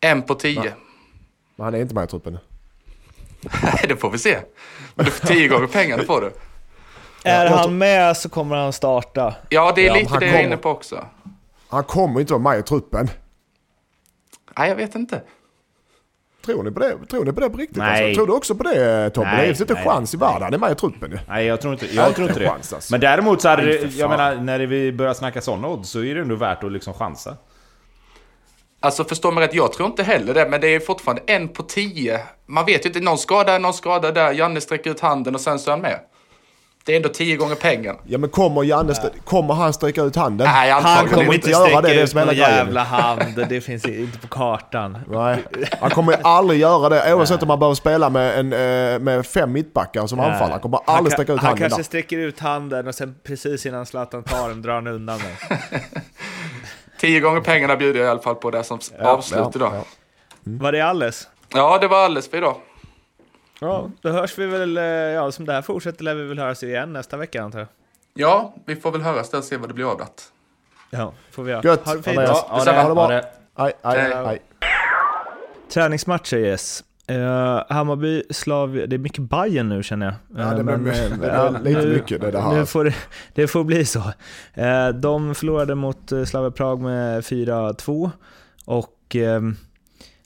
En på 10. Men han är inte med i truppen. Nej, (laughs) det får vi se. Men du får 10 gånger pengarna får du. Är han med så kommer han starta. Ja, det är Ja, lite han det jag är inne på också. Han kommer inte vara med i truppen. Nej, jag vet inte. Tror ni på det, tror ni på, det på riktigt? Nej. Alltså? Tror du också på det Tobbe? Nej, det finns inte nej, chans i världen. Han är med i truppen ju. Nej, jag tror inte, jag tror inte det. chans, alltså. Men däremot så hade Nej, det, jag menar, när vi börjar snacka sådana odds så är det ändå värt att liksom chansa. Alltså förstå mig rätt, jag tror inte heller det, men det är fortfarande en på 10. Man vet ju inte, någon skada, någon skada där, Janne sträcker ut handen och sen så är han med. Det är ändå 10 gånger pengarna. Ja men kommer Janne, st- kommer han sträcka ut handen? Nej, Han kommer inte. göra det, det är som hela grejen. jävla hand. Det finns inte på kartan. Nej, han kommer aldrig göra det. Oavsett om man behöver spela med, en, eh, med fem mittbackar som anfallare. Han kommer Han aldrig sträcka ut Han handen kanske där. sträcker ut handen och sen precis innan Zlatan tar den drar han undan den. (laughs) 10 gånger pengarna bjuder jag i alla fall på det som avslut idag. ja. Var det alles? Ja, det var alldeles för idag. Ja, då hörs vi väl, eh, ja som det här fortsätter lär vi väl höras igen nästa vecka antar jag. Ja, vi får väl höras där och se vad det blir av det. Ja, får vi göra. Gött, Ha det fint. Ja, det, Ha det bra. nej, Hej. nej. Träningsmatcher yes. Uh, Hammarby, Slavia, det är mycket Bayern nu känner jag. Ja, det Eh, men, eh, det blir ja, lite nu- mycket, det det här. Får det, det får bli så. Eh, de förlorade mot uh, Slavia Prag med 4-2 och ehm,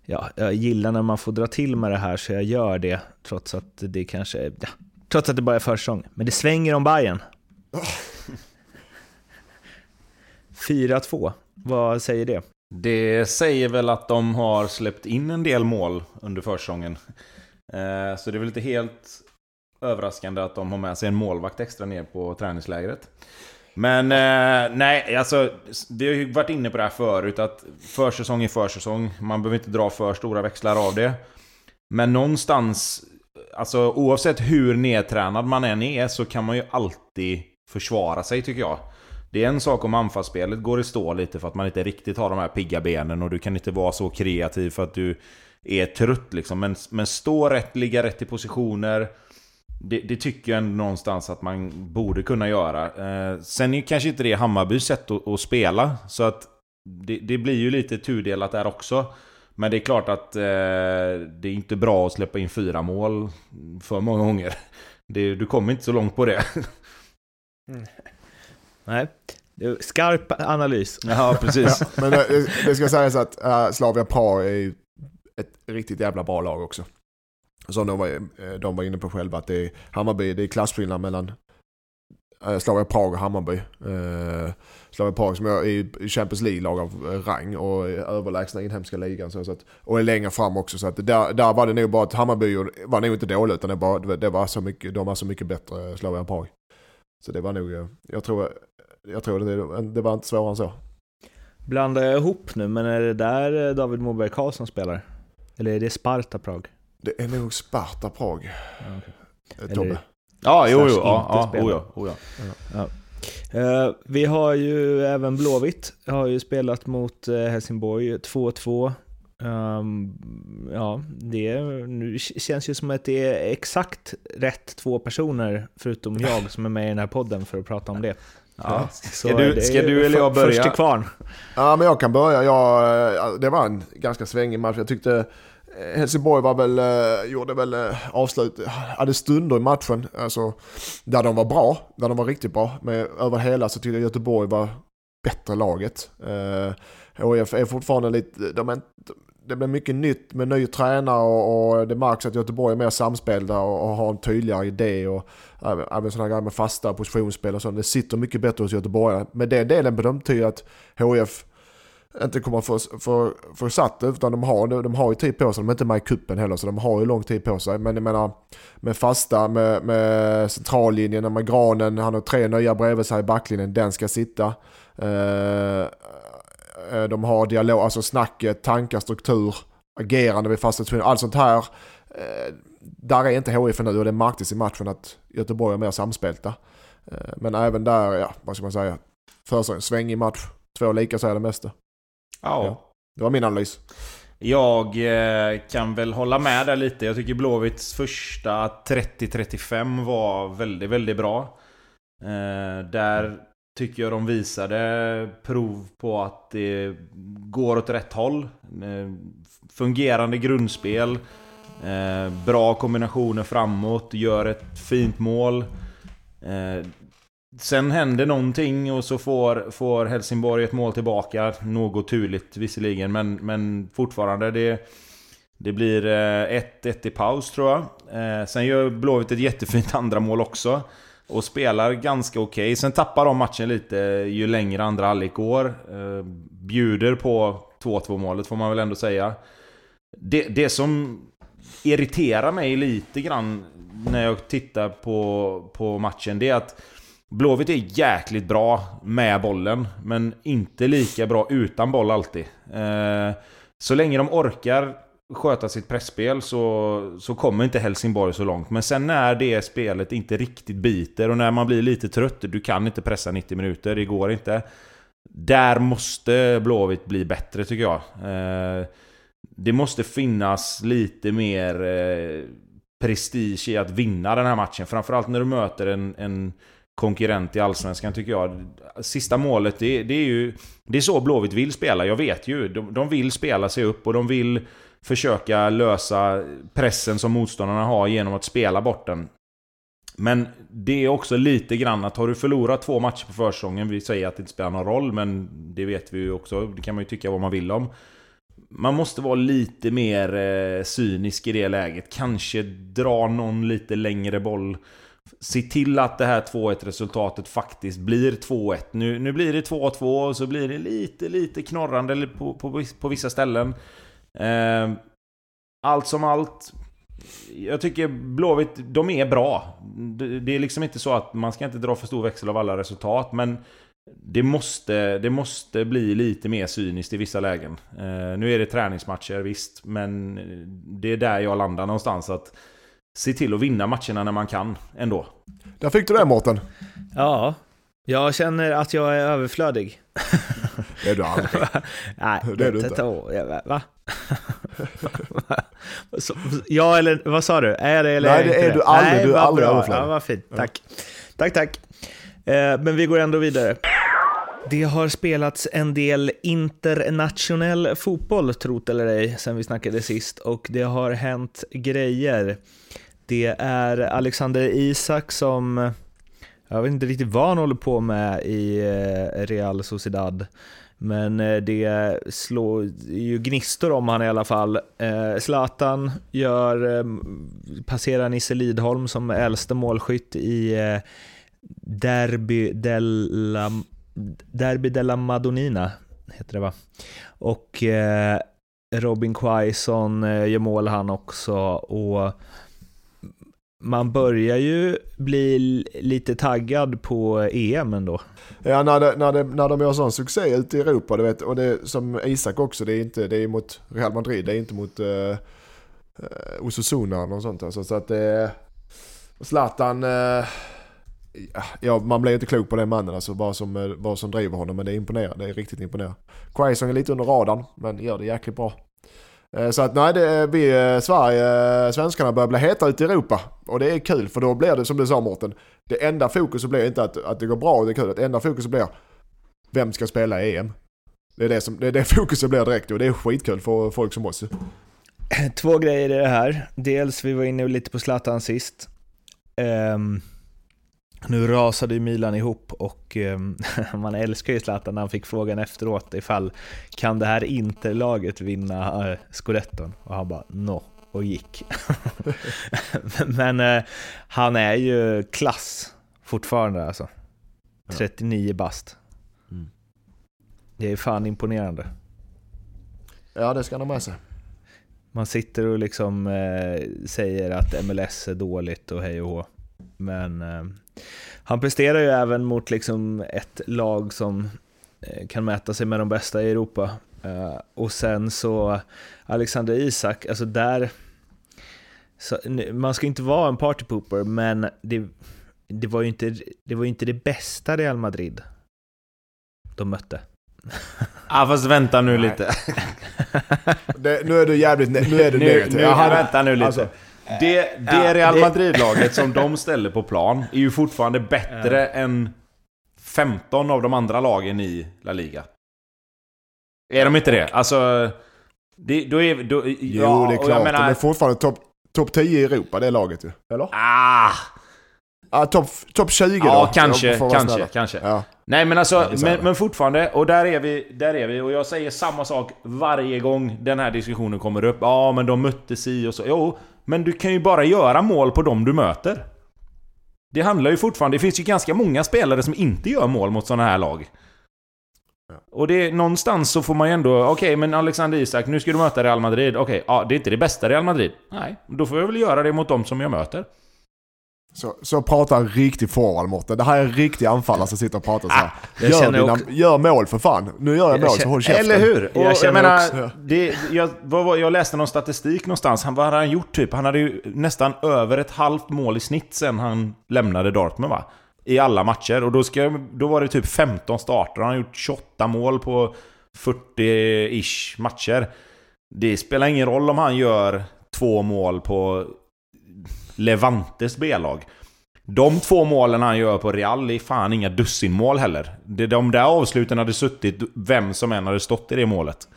ja, jag gillar när man får dra till med det här så jag gör det trots att det kanske är, ja, trots att det bara är försäsong. Men det svänger om Bayern. (laughs) 4-2, vad säger det? Det säger väl att de har släppt in en del mål under försäsongen. Eh, så det är väl inte helt överraskande att de har med sig en målvakt extra ner på träningslägret. Men eh, nej, alltså vi har ju varit inne på det här förut att försäsong är försäsong. Man behöver inte dra för stora växlar av det. Men någonstans, alltså oavsett hur nedtränad man än är så kan man ju alltid försvara sig tycker jag. Det är en sak om anfallsspelet går i stå lite för att man inte riktigt har de här pigga benen och du kan inte vara så kreativ för att du är trött liksom. Men, men stå rätt, ligga rätt i positioner. Det, det tycker jag ändå någonstans att man borde kunna göra. Eh, sen är kanske inte det Hammarbys sätt att, att spela. Så att det, det blir ju lite tudelat där också. Men det är klart att eh, det är inte bra att släppa in fyra mål för många gånger. Det, du kommer inte så långt på det. Mm. Nej, skarp analys. Ja, precis. Men eh, det, det ska sägas att uh, Slavia Prag är ju ett riktigt jävla bra lag också. Som de var, eh, de var inne på själva, att det är Hammarby, det är klasskillnad mellan uh, Slavia Prag och Hammarby. Uh, Slavia Prag som är i Champions League-lag av eh, rang och är överlägsna inhemska ligan. Så, att, och är längre fram också. Så att där, där var det nog bara att Hammarby var nog inte dåligt utan det var, det var så mycket, de var så mycket bättre, eh, Slavia Prag. Så det var nog, eh, jag tror, jag tror det, det var inte svårare än så. Blandar jag ihop nu, men är det där eh, David Moberg Karlsson spelar? Eller är det Sparta Prag? Det är nog Sparta Prag. Ja, okej. eh, Tobbe. Eller- Ja, jo, jo. Ja, ja, ja. Eh, vi har ju även Blåvitt, har ju spelat mot Helsingborg 2-2. Um, ja, det nu känns ju som att det är exakt rätt två personer, förutom jag, (laughs) som är med i den här podden för att prata om det. Ja. Ska, du, ska du eller jag börja? Först till kvarn. Ja, men jag kan börja. Jag, det var en ganska svängig match. Jag tyckte eh, Helsingborg var väl, eh, gjorde väl eh, avslut, hade stunder i matchen, alltså, där de var bra, där de var riktigt bra. Men över hela så tyckte jag Göteborg var bättre laget. Eh, HIF är fortfarande lite, de är, det blir mycket nytt med ny tränare och, och det märks att Göteborg är mer samspelda och, och har en tydligare idé och även, sådana grejer med fasta positionsspel och sånt. Det sitter mycket bättre hos Göteborg. Men den delen betyder att HIF inte kommer få, få, få satt det, utan de har, de har ju tid på sig. De är inte med i kuppen heller, så de har ju lång tid på sig. Men jag menar, med fasta, med, med centrallinjen, med Granen, han har tre nya bredvid sig i backlinjen, den ska sitta. Uh, de har dialog, alltså snacket, tankar, struktur, agerande vid fasta situationer, allt sånt här. Eh, där är inte HIF nu och det märktes i matchen att Göteborg är mer samspelta. Uh, men även där, ja, vad ska man säga, för en svängig match. Två lika säger det mesta. Ja. Ja. Det var min analys. Jag eh, kan väl hålla med där lite. Jag tycker Blåvitts första 30-35 var väldigt, väldigt bra. Eh, där tycker jag de visade prov på att det går åt rätt håll. Eh, fungerande grundspel. Eh, bra kombinationer framåt, gör ett fint mål. Eh, sen händer någonting och så får, får Helsingborg ett mål tillbaka. Något turligt visserligen, men, men fortfarande. Det, det blir eh, 1-1 i paus tror jag. Eh, sen gör Blåvitt ett jättefint andra mål också. Och spelar ganska okej. Okay. Sen tappar de matchen lite ju längre andra halvlek går. Eh, bjuder på 2-2 målet får man väl ändå säga. Det, det som irriterar mig lite grann när jag tittar på, på matchen, det är att Blåvitt är jäkligt bra med bollen, men inte lika bra utan boll alltid. Eh, så länge de orkar sköta sitt pressspel så, så kommer inte Helsingborg så långt. Men sen när det spelet inte riktigt biter och när man blir lite trött, du kan inte pressa 90 minuter, det går inte. Där måste Blåvitt bli bättre tycker jag. Eh, det måste finnas lite mer eh, prestige i att vinna den här matchen. Framförallt när du möter en, en konkurrent i Allsvenskan tycker jag. Sista målet, det, det, är ju... Det är så Blåvitt vill spela, jag vet ju. De, de vill spela sig upp och de vill försöka lösa pressen som motståndarna har genom att spela bort den. Men det är också lite grann att har du förlorat två matcher på försäsongen, vi säger att det inte spelar någon roll, men det vet vi ju också, det kan man ju tycka vad man vill om. Man måste vara lite mer eh, cynisk i det läget. Kanske dra någon lite längre boll Se till att det här 2-1 resultatet faktiskt blir 2-1. Nu, nu blir det 2-2 och så blir det lite, lite knorrande på, på, på vissa ställen. Eh, allt som allt. Jag tycker Blåvitt, de är bra. Det, det är liksom inte så att man ska inte dra för stor växel av alla resultat, men det måste, det måste bli lite mer cyniskt i vissa lägen. Eh, nu är det träningsmatcher, visst, men det är där jag landar någonstans. att se till att vinna matcherna när man kan ändå. Där fick du det Mårten. Ja, jag känner att jag är överflödig. Det är du aldrig. (laughs) Nej, det är du inte. Va? ja, eller vad sa du? Är det eller Nej, det är, är du aldrig. Nej, du är aldrig överflödig. Ja, vad fint. Tack. Tack, tack. Eh, men vi går ändå vidare. Det har spelats en del internationell fotboll, trot eller ej, sen vi snackade sist och det har hänt grejer. Det är Alexander Isak som, jag vet inte riktigt vad han håller på med i eh, Real Sociedad. Men eh, det slår ju gnistor om han i alla fall. Eh, Zlatan gör, eh, passerar Nisse Lidholm som äldste målskytt i Derby della, Derby della Madonnina, heter det va? Och eh, Robin Quaison eh, gör mål han också. och man börjar ju bli lite taggad på EM ändå. Ja, när, det, när, det, när de gör sån succé ute i Europa, du vet, och det som Isak också, det är inte, det är mot Real Madrid, det är inte mot eh, uh, Osasuna och sånt. Alltså, så att det... Zlatan, Eh, ja, man blir inte klok på den mannen, alltså vad som, eh, vad som driver honom. Men det är imponerande, det är riktigt imponerande. Quaison är lite under radarn, men gör det jäkligt bra. Eh, så att nej, det, eh, vi Sverige, svenskarna börjar bli heta ute i Europa. Och det är kul för då blir det som du sa Mårten. Det enda fokuset blir inte att, att det går bra och det är kul. Det enda fokuset blir vem ska spela i EM? Det är det, som, det är det (laughs) fokuset blir direkt och det är skitkul för folk som oss. Två grejer i det här. Dels, vi var inne lite på Zlatan sist. Um nu rasade ju Milan ihop och ehm, (laughs) man älskar ju Zlatan när han fick frågan efteråt ifall kan det här Interlaget vinna uh, Scudetton? Och han bara no och gick. (laughs) Men eh, han är ju klass fortfarande alltså. 39 bast. Mm. Det är fan imponerande. Ja, det ska han ha med sig. Man sitter och liksom eh, säger att MLS är dåligt och hej och hå. Men eh, han presterar ju även mot liksom ett lag som eh, kan mäta sig med de bästa i Europa. Eh, och sen så Alexander Isak, alltså där... Så, nu- man ska inte vara en partypooper, men det, det, var ju inte, det var ju inte det bästa Real Madrid de mötte. (laughs) Ah, fast vänta nu lite. (laughs) Det, nu är du jävligt ne- nu är du nu, negativ. nu, han- vänta nu lite. alltså, det det ja, Real det- Madrid-laget som de (laughs) ställer på plan är ju fortfarande bättre än 15 av de andra lagen i La Liga. Är de inte det? Alltså... Det, då är, då, Jo, ja, det är klart. Menar, De är fortfarande topp top 10 i Europa, det laget ju. Eller? ah, Ja, topp top 20 då. ja, kanske, kanske, kanske. Ja. Nej men alltså, Ja, men, men fortfarande, och där är, vi, där är vi, och jag säger samma sak varje gång den här diskussionen kommer upp. Ja, men de mötte si och så. Jo, men du kan ju bara göra mål på dem du möter. Det handlar ju fortfarande, det finns ju ganska många spelare som inte gör mål mot sådana här lag. Och det, någonstans så får man ju ändå, okej men Alexander Isak, nu ska du möta Real Madrid. Okej, ja det är inte det bästa Real Madrid. Nej, då får jag väl göra det mot dem som jag möter. Så, så pratar en riktig forward Mårten. Det här är en riktig anfallare som sitter och pratar så här. jag Gör, dina, också- gör mål för fan. Nu gör jag Jag mål så känner- håll käften. Eller hur? Och Jag jag, känner menar, också- det, jag, vad, jag läste någon statistik någonstans. Han, vad hade han gjort typ? Han hade ju nästan över ett halvt mål i snitt sen han lämnade Dortmund va? I alla matcher. Och då, ska, då var det typ 15 starter. Han har gjort 28 mål på 40-ish matcher. Det spelar ingen roll om han gör två mål på Levantes B-lag. De två målen han gör på Real är fan inga dussinmål heller. De där avsluten hade suttit vem som än hade stått i det målet.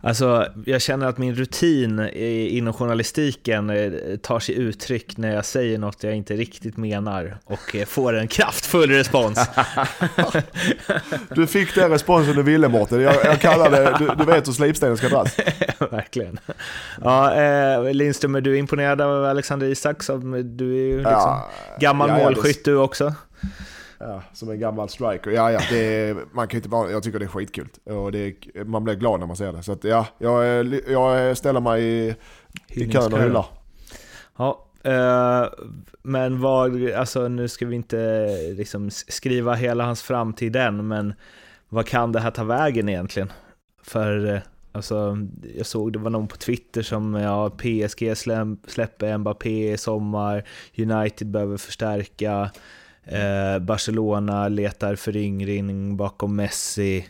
Alltså, jag känner att min rutin inom journalistiken eh, tar sig uttryck när jag säger något jag inte riktigt menar och eh, får en kraftfull respons. (laughs) Du fick den responsen du ville Mårten. Jag, jag kallar det, du, du vet hur slipstenen ska dras. (laughs) Verkligen. Ja, eh, Lindström, är du imponerad av Alexander Isak? Som, du är ju liksom Ja, gammal målskytt du också. Ja, som en gammal striker. Ja, ja, det är, man kan inte bara, jag tycker det är skitkul. Och det är, man blir glad när man ser det. Så att, ja, jag, jag ställer mig i, i kön och hyllar. Ja, eh, men vad, alltså nu ska vi inte liksom skriva hela hans framtid än, men vad kan det här ta vägen egentligen? För eh, alltså, jag såg det var någon på Twitter som, ja, PSG släpper Mbappé i sommar, United behöver förstärka, eh, Barcelona letar föryngring bakom Messi.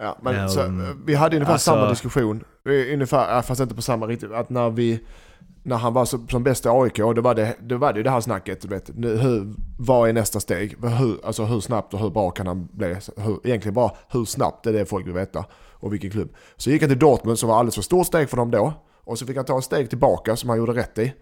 Ja, men Ja, så, um, vi hade ungefär alltså- samma diskussion. Ungefär, fast inte på samma riktigt. Att när vi... När han var som, som bäst i AIK, då var det, då var det ju det här snacket. Vet, nu, hur, vad är nästa steg? Hur, alltså hur snabbt och hur bra kan han bli? Hur, egentligen bara hur snabbt, det är det folk vill veta. Och vilken klubb. Så gick han till Dortmund som var alldeles för stort steg för dem då. Och så fick han ta ett steg tillbaka som han gjorde rätt i.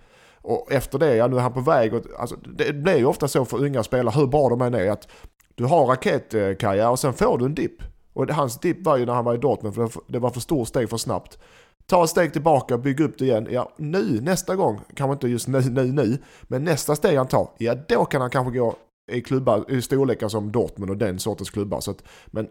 Och efter det, ja nu är han på väg. Och, alltså, det blir ju ofta så för unga spelare, hur bra de än är, att du har raketkarriär och sen får du en dipp. Och hans dipp var ju när han var i Dortmund, för det var för stort steg för snabbt. Ta ett steg tillbaka, bygg upp det igen. Ja, nu, nästa gång, kanske inte just nu, nu, nu, men nästa steg han tar, ja då kan han kanske gå i klubbar, i storlekar som Dortmund och den sortens klubbar. Så att, men,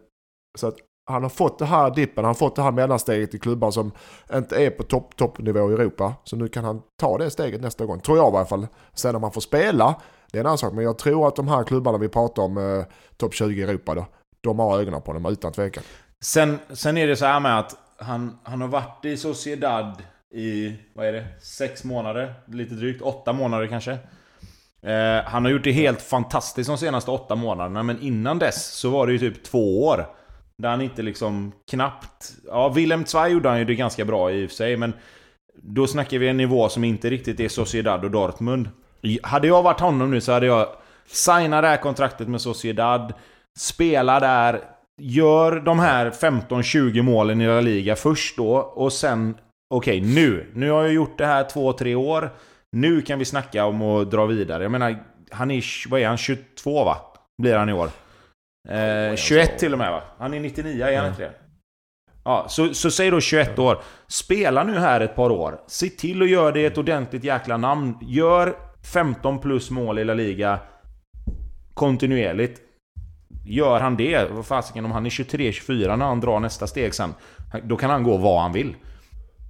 så att han har fått det här dippen, han har fått det här mellansteget i klubbar som inte är på topp, toppnivå i Europa. Så nu kan han ta det steget nästa gång, tror jag i alla fall. Sen om han får spela, det är en annan sak. Men jag tror att de här klubbarna vi pratar om, eh, topp 20 i Europa då, de har ögonen på honom utan tvekan. Sen, sen är det så här med att han, han har varit i Sociedad i, vad är det, sex månader? Lite drygt, åtta månader kanske. Eh, han har gjort det helt fantastiskt de senaste åtta månaderna, men innan dess så var det ju typ två år. Där han inte liksom knappt... Ja, Willem Zweig gjorde han ju det ganska bra i och för sig, men... Då snackar vi en nivå som inte riktigt är Sociedad och Dortmund. Hade jag varit honom nu så hade jag signat det här kontraktet med Sociedad, spela där, gör de här 15-20 målen i La Liga först då, och sen... Okej, okay, nu. Nu har jag gjort det här 2-3 år. Nu kan vi snacka om att dra vidare. Jag menar, han är, vad är han, 22 va? Blir han i år. Eh, 21 till och med va? Han är 99, är han inte det? Ja, så, så säg då 21 år. Spela nu här ett par år. Se till att göra det ett ordentligt jäkla namn. Gör 15 plus mål i La Liga kontinuerligt. Gör han det, vad fasiken om han är 23-24 när han drar nästa steg sen. Då kan han gå vad han vill.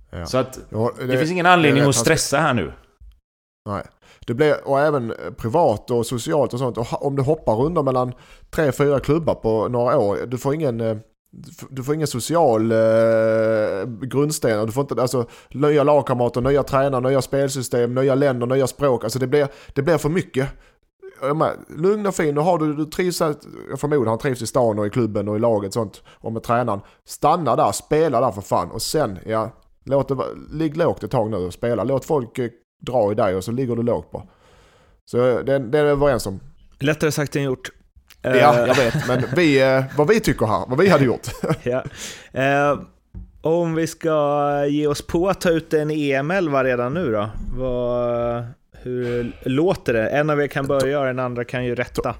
Ja. Så att ja, det, det, finns ingen anledning att stressa här nu. Nej. Det blir, och även privat och socialt och sånt. Och om du hoppar runt mellan tre, fyra klubbar på några år. Du får ingen, eh, du får ingen social eh, grundsten. Du får inte, alltså, nya lagkamrater, nya tränare, nya spelsystem, nya länder, nya språk. Alltså det blir, det blir för mycket. lugn och fin, nu har du, du trivs, jag förmodar han trivs i stan och i klubben och i laget sånt. Och med tränaren. Stanna där, spela där för fan. Och sen, ja, låt det, ligg lågt ett tag nu och spela. Låt folk eh, dra i dig och så ligger du lågt på. Så det, det är vi överens om. Lättare sagt än gjort. Ja, eh. jag vet. Men vi, eh, vad vi tycker här, vad vi hade gjort. (laughs) ja. Eh, om vi ska ge oss på att ta ut en EM-11 redan nu då? Vad, hur låter det? En av er kan börja, den andra kan ju rätta.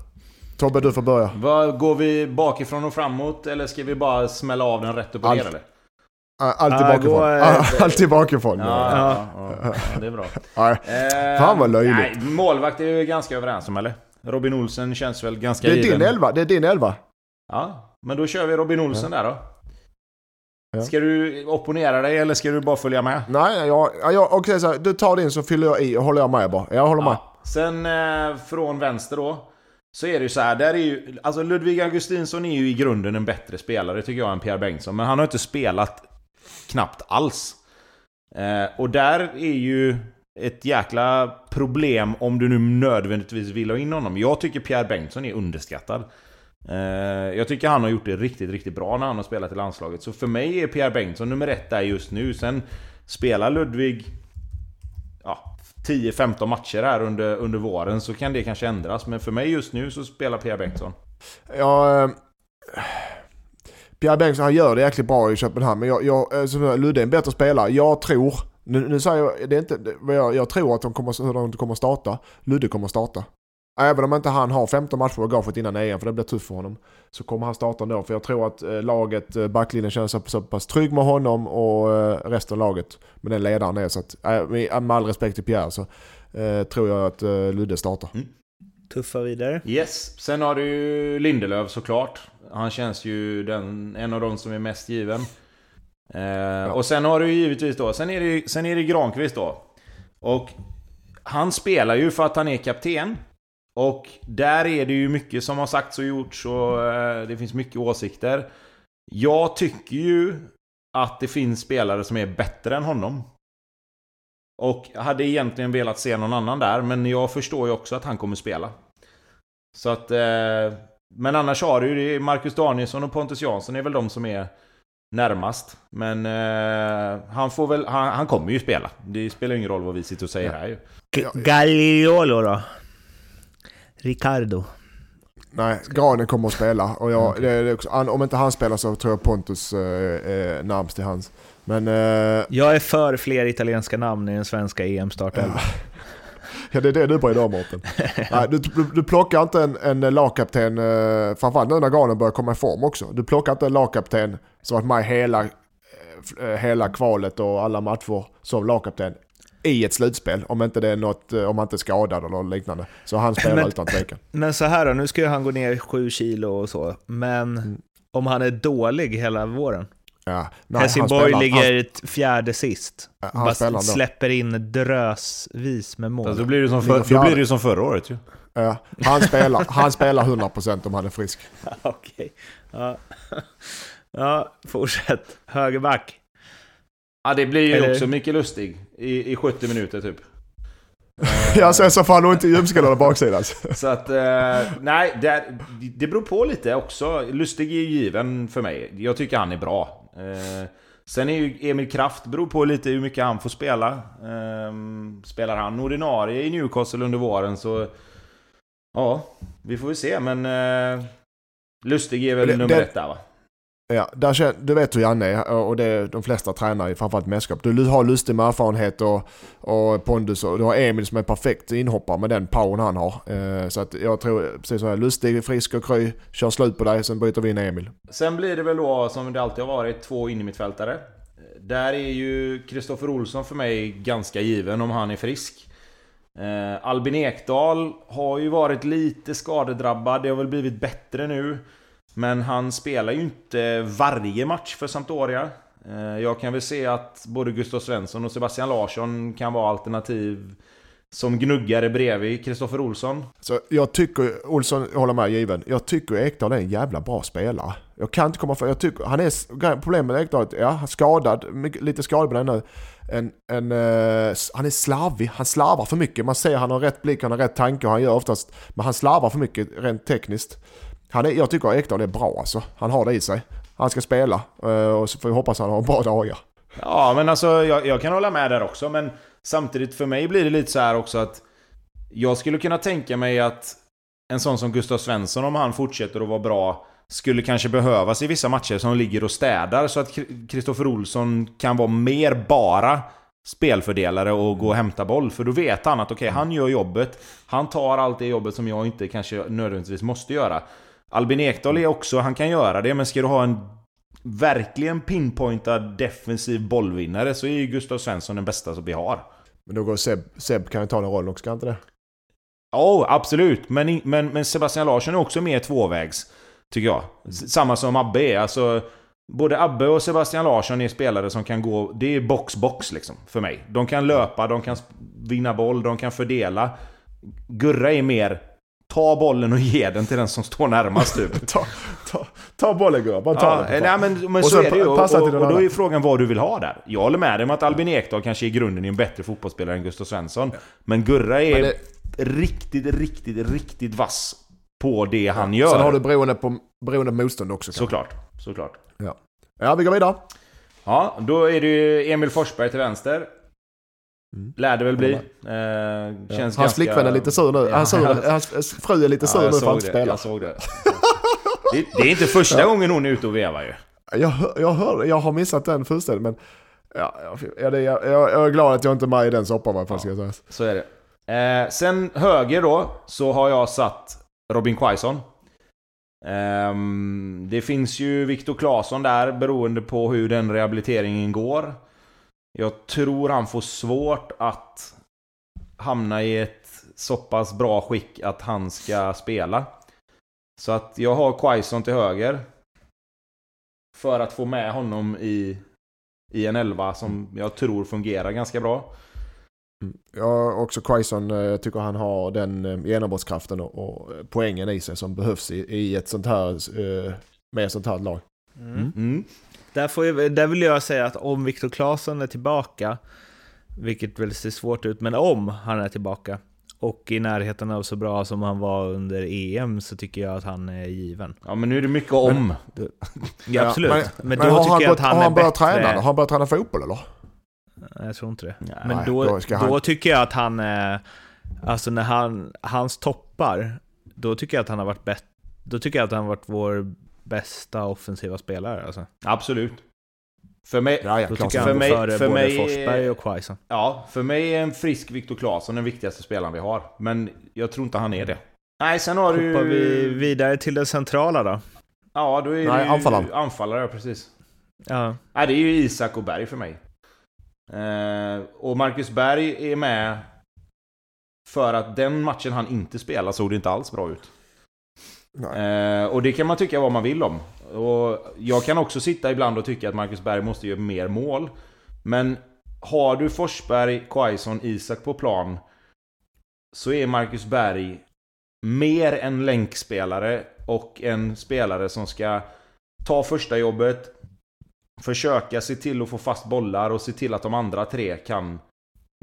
Tobbe, du får börja. Vad, går vi bakifrån och framåt eller ska vi bara smälla av den rätt upp och ner eller? Alltid bakifrån. Gå, Alltid bakifrån. Ja, ja, ja, ja, det är bra. Eh, Fan vad löjligt. Nej, målvakt är vi ganska överens om eller? Robin Olsen känns väl ganska Det är given. din elva. Det är din elva. Ja, men då kör vi Robin Olsen där då. Ska du opponera dig eller ska du bara följa med? Nej, jag, jag, så här, du tar din så fyller jag i och håller jag med bara. Jag håller med. Sen eh, från vänster då. Så är det ju så här, där är ju, alltså Ludvig Augustinsson är ju i grunden en bättre spelare tycker jag än Pierre Bengtsson. Men han har inte spelat knappt alls. Eh, och där är ju ett jäkla problem om du nu nödvändigtvis vill ha in honom. Jag tycker Pierre Bengtsson är underskattad. Eh, jag tycker han har gjort det riktigt, riktigt bra när han har spelat i landslaget. Så för mig är Pierre Bengtsson nummer ett där just nu. Sen spelar Ludvig ja, 10-15 matcher här under, under våren så kan det kanske ändras. Men för mig just nu så spelar Pierre Bengtsson. Ja... Eh Pierre Bengtsson han gör det jäkligt bra i Köpenhamn men jag, jag, eh, Ludde är en bättre spelare. Jag tror, nu, nu säger jag, det är inte, jag, jag tror att de kommer, hur de kommer starta. Ludde kommer starta. Även om inte han har 15 matcher på bagaget innan EM, för det blir tufft för honom. Så kommer han starta ändå, för jag tror att eh, laget, eh, backlinjen känner sig så pass trygg med honom och resten av laget med den ledaren är. Så att, med all respekt till Pierre så eh, tror jag att eh, Ludde startar. Mm. Tuffa vidare. Yes, sen har du ju Lindelöf såklart. Han känns ju den, en av de som är mest given. Eh, ja. Och sen har du givetvis då, sen är, det, sen är det Granqvist då. Och han spelar ju för att han är kapten. Och där är det ju mycket som har sagts och gjorts och eh, det finns mycket åsikter. Jag tycker ju att det finns spelare som är bättre än honom. Och hade egentligen velat se någon annan där, men jag förstår ju också att han kommer spela. Så att... Eh, men annars har du ju Marcus Danielsson och Pontus Jansson är väl de som är närmast. Men eh, han får väl... Han, han, kommer ju spela. Det spelar ingen roll vad vi sitter och säger ja. här ju. Gagliolo då? Ricardo? Nej, Granen kommer att spela. Och jag, okay. det, det också, om inte han spelar så tror jag Pontus eh, är närmst till hans. Men, eh, jag är för fler italienska namn i den svenska EM-startelvan. Ja, det är det du bryr dig om Mårten. (laughs) Nej, du, du, du, plockar inte en, en lagkapten, eh, framförallt nu när Granen börjar komma i form också. Du plockar inte en lagkapten som varit med hela, eh, hela kvalet och alla matcher som lagkapten i ett slutspel. Om inte det är något, eh, om han inte är skadad eller liknande. Så han spelar men, utan tvekan. (laughs) Men så här då, nu ska ju han gå ner 7 kilo och så. Men mm. om han är dålig hela våren? Ja, nej, Helsingborg ligger han, fjärde sist. Han Bara släpper in drösvis med mål. Alltså, då blir det som, för, då blir det som förra året ju. Ja, han, spelar, han spelar 100% om han är frisk. (laughs) Okej. Okay. Ja. (laughs) ja, fortsätt. Högerback. Ja, det blir ju Eller... också mycket lustig i, i 70 minuter typ. (laughs) Ja, sen så får han nog inte ljumskarna baksidan. Så att, eh, nej, det, det beror på lite också. Lustig är ju given för mig. Jag tycker han är bra. Eh, sen är ju Emil Kraft, beror på lite hur mycket han får spela. Eh, spelar han ordinarie i Newcastle under våren så... Ja, vi får väl se, men... Eh, Lustig är väl nummer ett där va? Ja, där känner, du vet hur Janne är och det är de flesta tränare, framförallt mästerskap. Du har Lustig med erfarenhet och, och pondus och du har Emil som är perfekt inhoppare med den powern han har. Eh, så att jag tror, precis som jag, Lustig, frisk och kry, kör slut på dig, sen byter vi in Emil. Sen blir det väl då, som det alltid har varit, två innermittfältare. Där är ju Kristoffer Olsson för mig ganska given om han är frisk. Eh, Albin Ekdal har ju varit lite skadedrabbad, det har väl blivit bättre nu. Men han spelar ju inte varje match för Sampdoria. Eh, jag kan väl se att både Gustav Svensson och Sebastian Larsson kan vara alternativ som gnuggare bredvid Kristoffer Olsson. Så jag tycker, Olsson håller med given, jag tycker Ekdal är en jävla bra spelare. Jag kan inte komma för, jag tycker, han är, problemet med Ekdal, ja, eh, han är skadad, lite skadad på den nu. En, en, uh, han är slarvig, han slarvar för mycket. Man ser han har rätt blick, han har rätt tanke och han gör oftast, men han slarvar för mycket rent tekniskt. Han är, jag tycker Ekdal är bra alltså, han har det i sig. Han ska spela eh, och så får vi hoppas han har bra dagar. Ja, men alltså jag, jag kan hålla med där också, men samtidigt för mig blir det lite så här också att jag skulle kunna tänka mig att en sån som Gustav Svensson, om han fortsätter att vara bra, skulle kanske behövas i vissa matcher som ligger och städar så att Kristoffer Olsson kan vara mer bara spelfördelare och gå och hämta boll. För då vet han att okej, han gör jobbet. Han tar allt det jobbet som jag inte kanske nödvändigtvis måste göra. Albin Ekdal är också, han kan göra det, men ska du ha en verkligen pinpointad defensiv bollvinnare så är ju Gustav Svensson den bästa som vi har. Men då går Seb, Seb kan ju ta den rollen också, kan inte det? Ja, absolut. Men, men, men Sebastian Larsson är också mer tvåvägs. Tycker jag. S- Samma som Abbe är. Alltså, både Abbe och Sebastian Larsson är spelare som kan gå... Det är box-box liksom, för mig. De kan löpa, de kan vinna boll, de kan fördela. Gurra är mer... Ta bollen och ge den till den som står närmast typ. (laughs) Ta, ta, ta bollen Gurra, bara ta Ja, den. nej, men, men Och så är det ju. Och, och, och då är frågan vad du vill ha där. Jag håller med dig om att Albin Ekdal kanske i grunden är en bättre fotbollsspelare än Gustav Svensson. Men Gurra är Men det- riktigt, riktigt, riktigt vass på det han gör. Sen har du beroende på, beroende på motstånd också. kanske. Såklart, såklart. Ja, vi går vidare. Ja, då är det ju Emil Forsberg till vänster. Mm. Lär det väl bli. Eh, Ja. känns Hans ganska... flickvän är lite sur nu. Ja, (laughs) Hans, hans fru är lite sur Ja, nu för att han inte det. spelar. Jag såg det. det. Det är inte första gången hon är ute och vevar ju. Jag, hör- jag, hör, jag har missat den fullständigt men ja, jag, jag, jag, jag är glad att jag inte är med i den soppan i alla fall ska jag säga. Så är det. Eh, sen höger då, så har jag satt Robin Quaison. Ehm, det finns ju Viktor Claesson där, beroende på hur den rehabiliteringen går. Jag tror han får svårt att hamna i ett så pass bra skick att han ska spela. Så att jag har Quaison till höger. För att få med honom i, i en elva som jag tror fungerar ganska bra. Jag har också Quaison, eh, jag tycker han har den eh, genombrottskraften och, och eh, poängen i sig som behövs i, i ett sånt här, med ett sånt här lag. Mm. Mm. Där, får jag, där vill jag säga att om Viktor Claesson är tillbaka, vilket väl ser svårt ut, men om han är tillbaka och i närheten av så bra som han var under EM så tycker jag att han är given. Ja men nu är det mycket om. Ja, absolut. men, Men, men då har tycker han, jag gått, att han har är han börjat bättre. träna? Har han börjat träna fotboll eller? Jag tror inte det. Nej, Men då då, han- då tycker jag att han är... Alltså när han, hans toppar, då tycker jag att han har varit bättre. Då tycker jag att han har varit vår bästa offensiva spelare. Alltså. Absolut. För mig, Ja, ja, Då tycker jag För mig- före för både mig- Forsberg och Quaison. ja, för mig är en frisk Viktor Claesson den viktigaste spelaren vi har. Men jag tror inte han är det. Nej, sen har du... Hoppar vi vidare till det centrala då? Ja, då är Nej, anfallaren. Anfallare, precis. Ja. Nej, det är ju Isak och Berg för mig. Eh, och Marcus Berg är med för att den matchen han inte spelar såg det inte alls bra ut. Eh, och det kan man tycka vad man vill om. Och jag kan också sitta ibland och tycka att Marcus Berg måste göra mer mål. Men har du Forsberg, Quaison, Isak på plan så är Marcus Berg mer en länkspelare och en spelare som ska ta första jobbet, försöka se till att få fast bollar och se till att de andra tre kan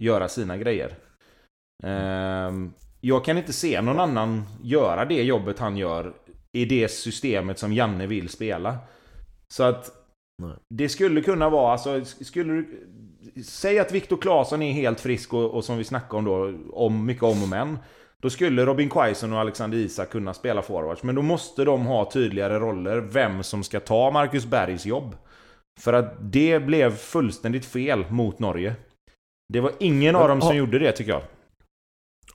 göra sina grejer. Ehm, jag kan inte se någon annan göra det jobbet han gör i det systemet som Janne vill spela. Så att Nej. det skulle kunna vara, alltså, skulle du... Säg att Viktor Claesson är helt frisk och, och som vi snackade om då, om, mycket om och men. Då skulle Robin Quaison och Alexander Isak kunna spela forwards. Men då måste de ha tydligare roller, vem som ska ta Marcus Bergs jobb. För att det blev fullständigt fel mot Norge. Det var ingen av dem som gjorde det tycker jag.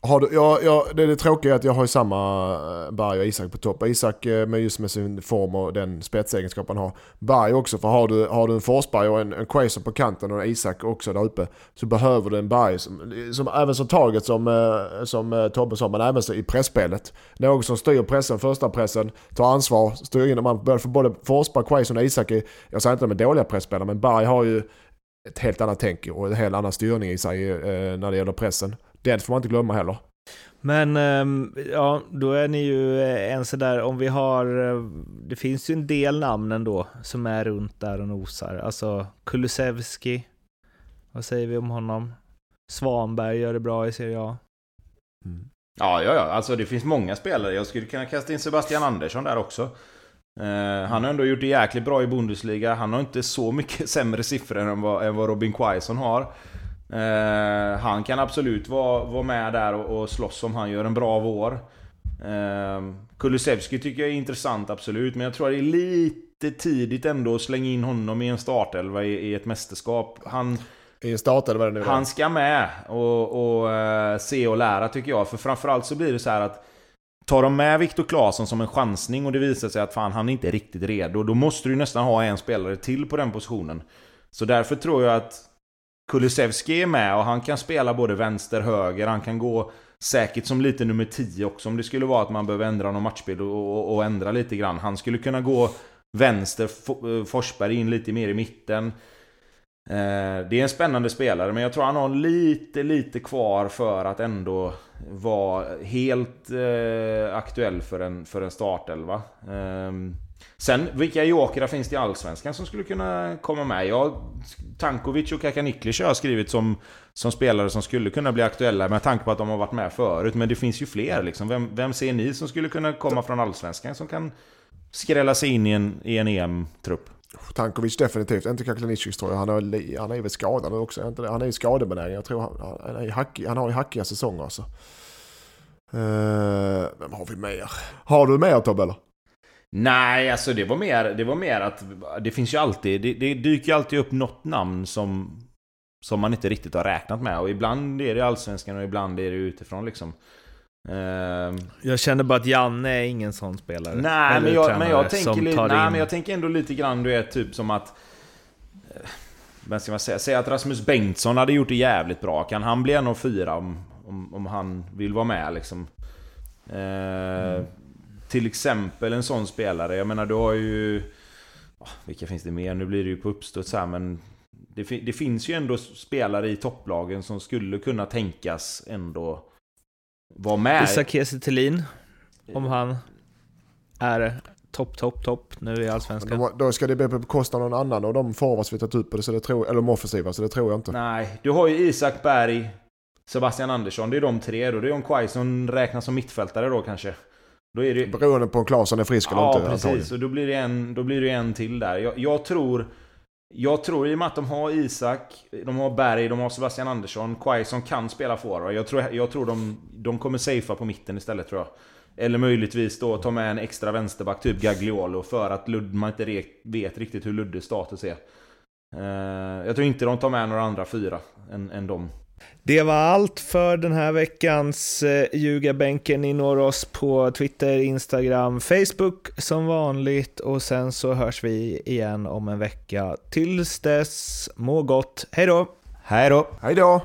Har du, ja, ja, det det tråkiga är att jag har ju samma eh, Berg och Isak på topp. Isak eh, med just med sin form och den spetsegenskap han har. Berg också, för har du, har du en Forsberg och en, en Quaison på kanten och en Isak också där uppe så behöver du en Berg som, som även som taget som, eh, som Tobbe sa, men även så i pressspelet. Någon som styr pressen, första pressen, tar ansvar, styr in man för både Forsberg, Quaison och Isak. Är, jag säger inte att de är dåliga presspelare, men Berg har ju ett helt annat tänk och en helt annan styrning i sig eh, när det gäller pressen. Det får man inte glömma heller. Men ehm, ja, då är ni ju eh, ense där. Om vi har, eh, det finns ju en del namn ändå som är runt där och nosar. Alltså Kulusevski, vad säger vi om honom? Svanberg gör det bra i Serie A. Ja, ja, ja. Alltså det finns många spelare. Jag skulle kunna kasta in Sebastian Andersson där också. Eh, han har ändå gjort det jäkligt bra i Bundesliga. Han har inte så mycket (laughs) sämre siffror än vad, än vad Robin Quaison har. Eh, han kan absolut vara, vara med där och, och slåss om han gör en bra vår. Eh, Kulusevski tycker jag är intressant, absolut. Men jag tror det är lite tidigt ändå att slänga in honom i en startelva i, i ett mästerskap. Han... I en start eller vad det nu är. Han ska med och, och eh, se och lära tycker jag. För framförallt så blir det så här att Tar de med Viktor Claesson som en chansning och det visar sig att fan han är inte riktigt redo. Då måste du nästan ha en spelare till på den positionen. Så därför tror jag att Kulusevski är med och han kan spela både vänster, höger. Han kan gå säkert som lite nummer 10 också om det skulle vara att man behöver ändra någon matchbild och, och, och ändra lite grann. Han skulle kunna gå vänster, eh, Forsberg in lite mer i mitten. Eh, Det är en spännande spelare, men jag tror han har lite, lite kvar för att ändå vara helt eh, aktuell för en, för en startelva. Eh, sen, vilka jokrar finns det i Allsvenskan som skulle kunna komma med? Ja, Tankovic och Kakaniklic har jag skrivit som, som spelare som skulle kunna bli aktuella med tanke på att de har varit med förut. Men det finns ju fler liksom. Vem, vem ser ni som skulle kunna komma från Allsvenskan som kan skrälla sig in i en, i en EM-trupp? Tankovic definitivt, inte Kaklanicis tror jag. Han, har, han är väl skadad nu också. Han är ju skadebenägen. Jag tror han, han, är hack, han har ju hackiga säsonger alltså. Uh, vem har vi mer? Har du mer Tobbe eller? Nej, alltså det var mer, det var mer att det finns ju alltid, det, det dyker ju alltid upp något namn som, som man inte riktigt har räknat med. Och ibland är det allsvenskan och ibland är det utifrån liksom. Ehm, Jag känner bara att Janne är ingen sån spelare. nej, men jag, men, jag tänker tar nej in- men jag tänker ändå lite grann, du är typ som att... eh, Vad ska man säga? Säg att Rasmus Bengtsson hade gjort det jävligt bra. Kan han bli en av fyra om, om, om han vill vara med liksom? Eh, Till exempel en sån spelare. Jag menar du har ju... ah, Vilka finns det mer? Nu blir det ju på uppstuds här men... Det, det finns ju ändå spelare i topplagen som skulle kunna tänkas ändå vara med. Isak Kiese om han är topp, topp, topp nu i Allsvenskan. Då, då ska det bli på bekostnad av någon annan och de forwards vi tagit ut på det, så det tror, eller de offensiva, så det tror jag inte. Nej, du har ju Isak Berg, Sebastian Andersson. Det är de tre då. Det är om Quaison räknas som mittfältare då kanske. Då är det... Beroende på om Claesson är frisk eller Ja, inte antagligen. precis. Och då blir det en, då blir det en till där. Jag, jag tror... Jag tror i och med att de har Isak, de har Berg, de har Sebastian Andersson. Quaison kan spela forward. Jag tror, jag tror de, de kommer safea på mitten istället tror jag. Eller möjligtvis då ta med en extra vänsterback, typ Gagliolo, för att Ludd, man inte vet riktigt hur Luddes status är. Eh, jag tror inte de tar med några andra fyra än, än dem. Det var allt för den här veckans eh, Ljugarbänken. Ni når oss på Twitter, Instagram, Facebook som vanligt och sen så hörs vi igen om en vecka. Tills dess, må gott. Hej då! Hej då! Hej då!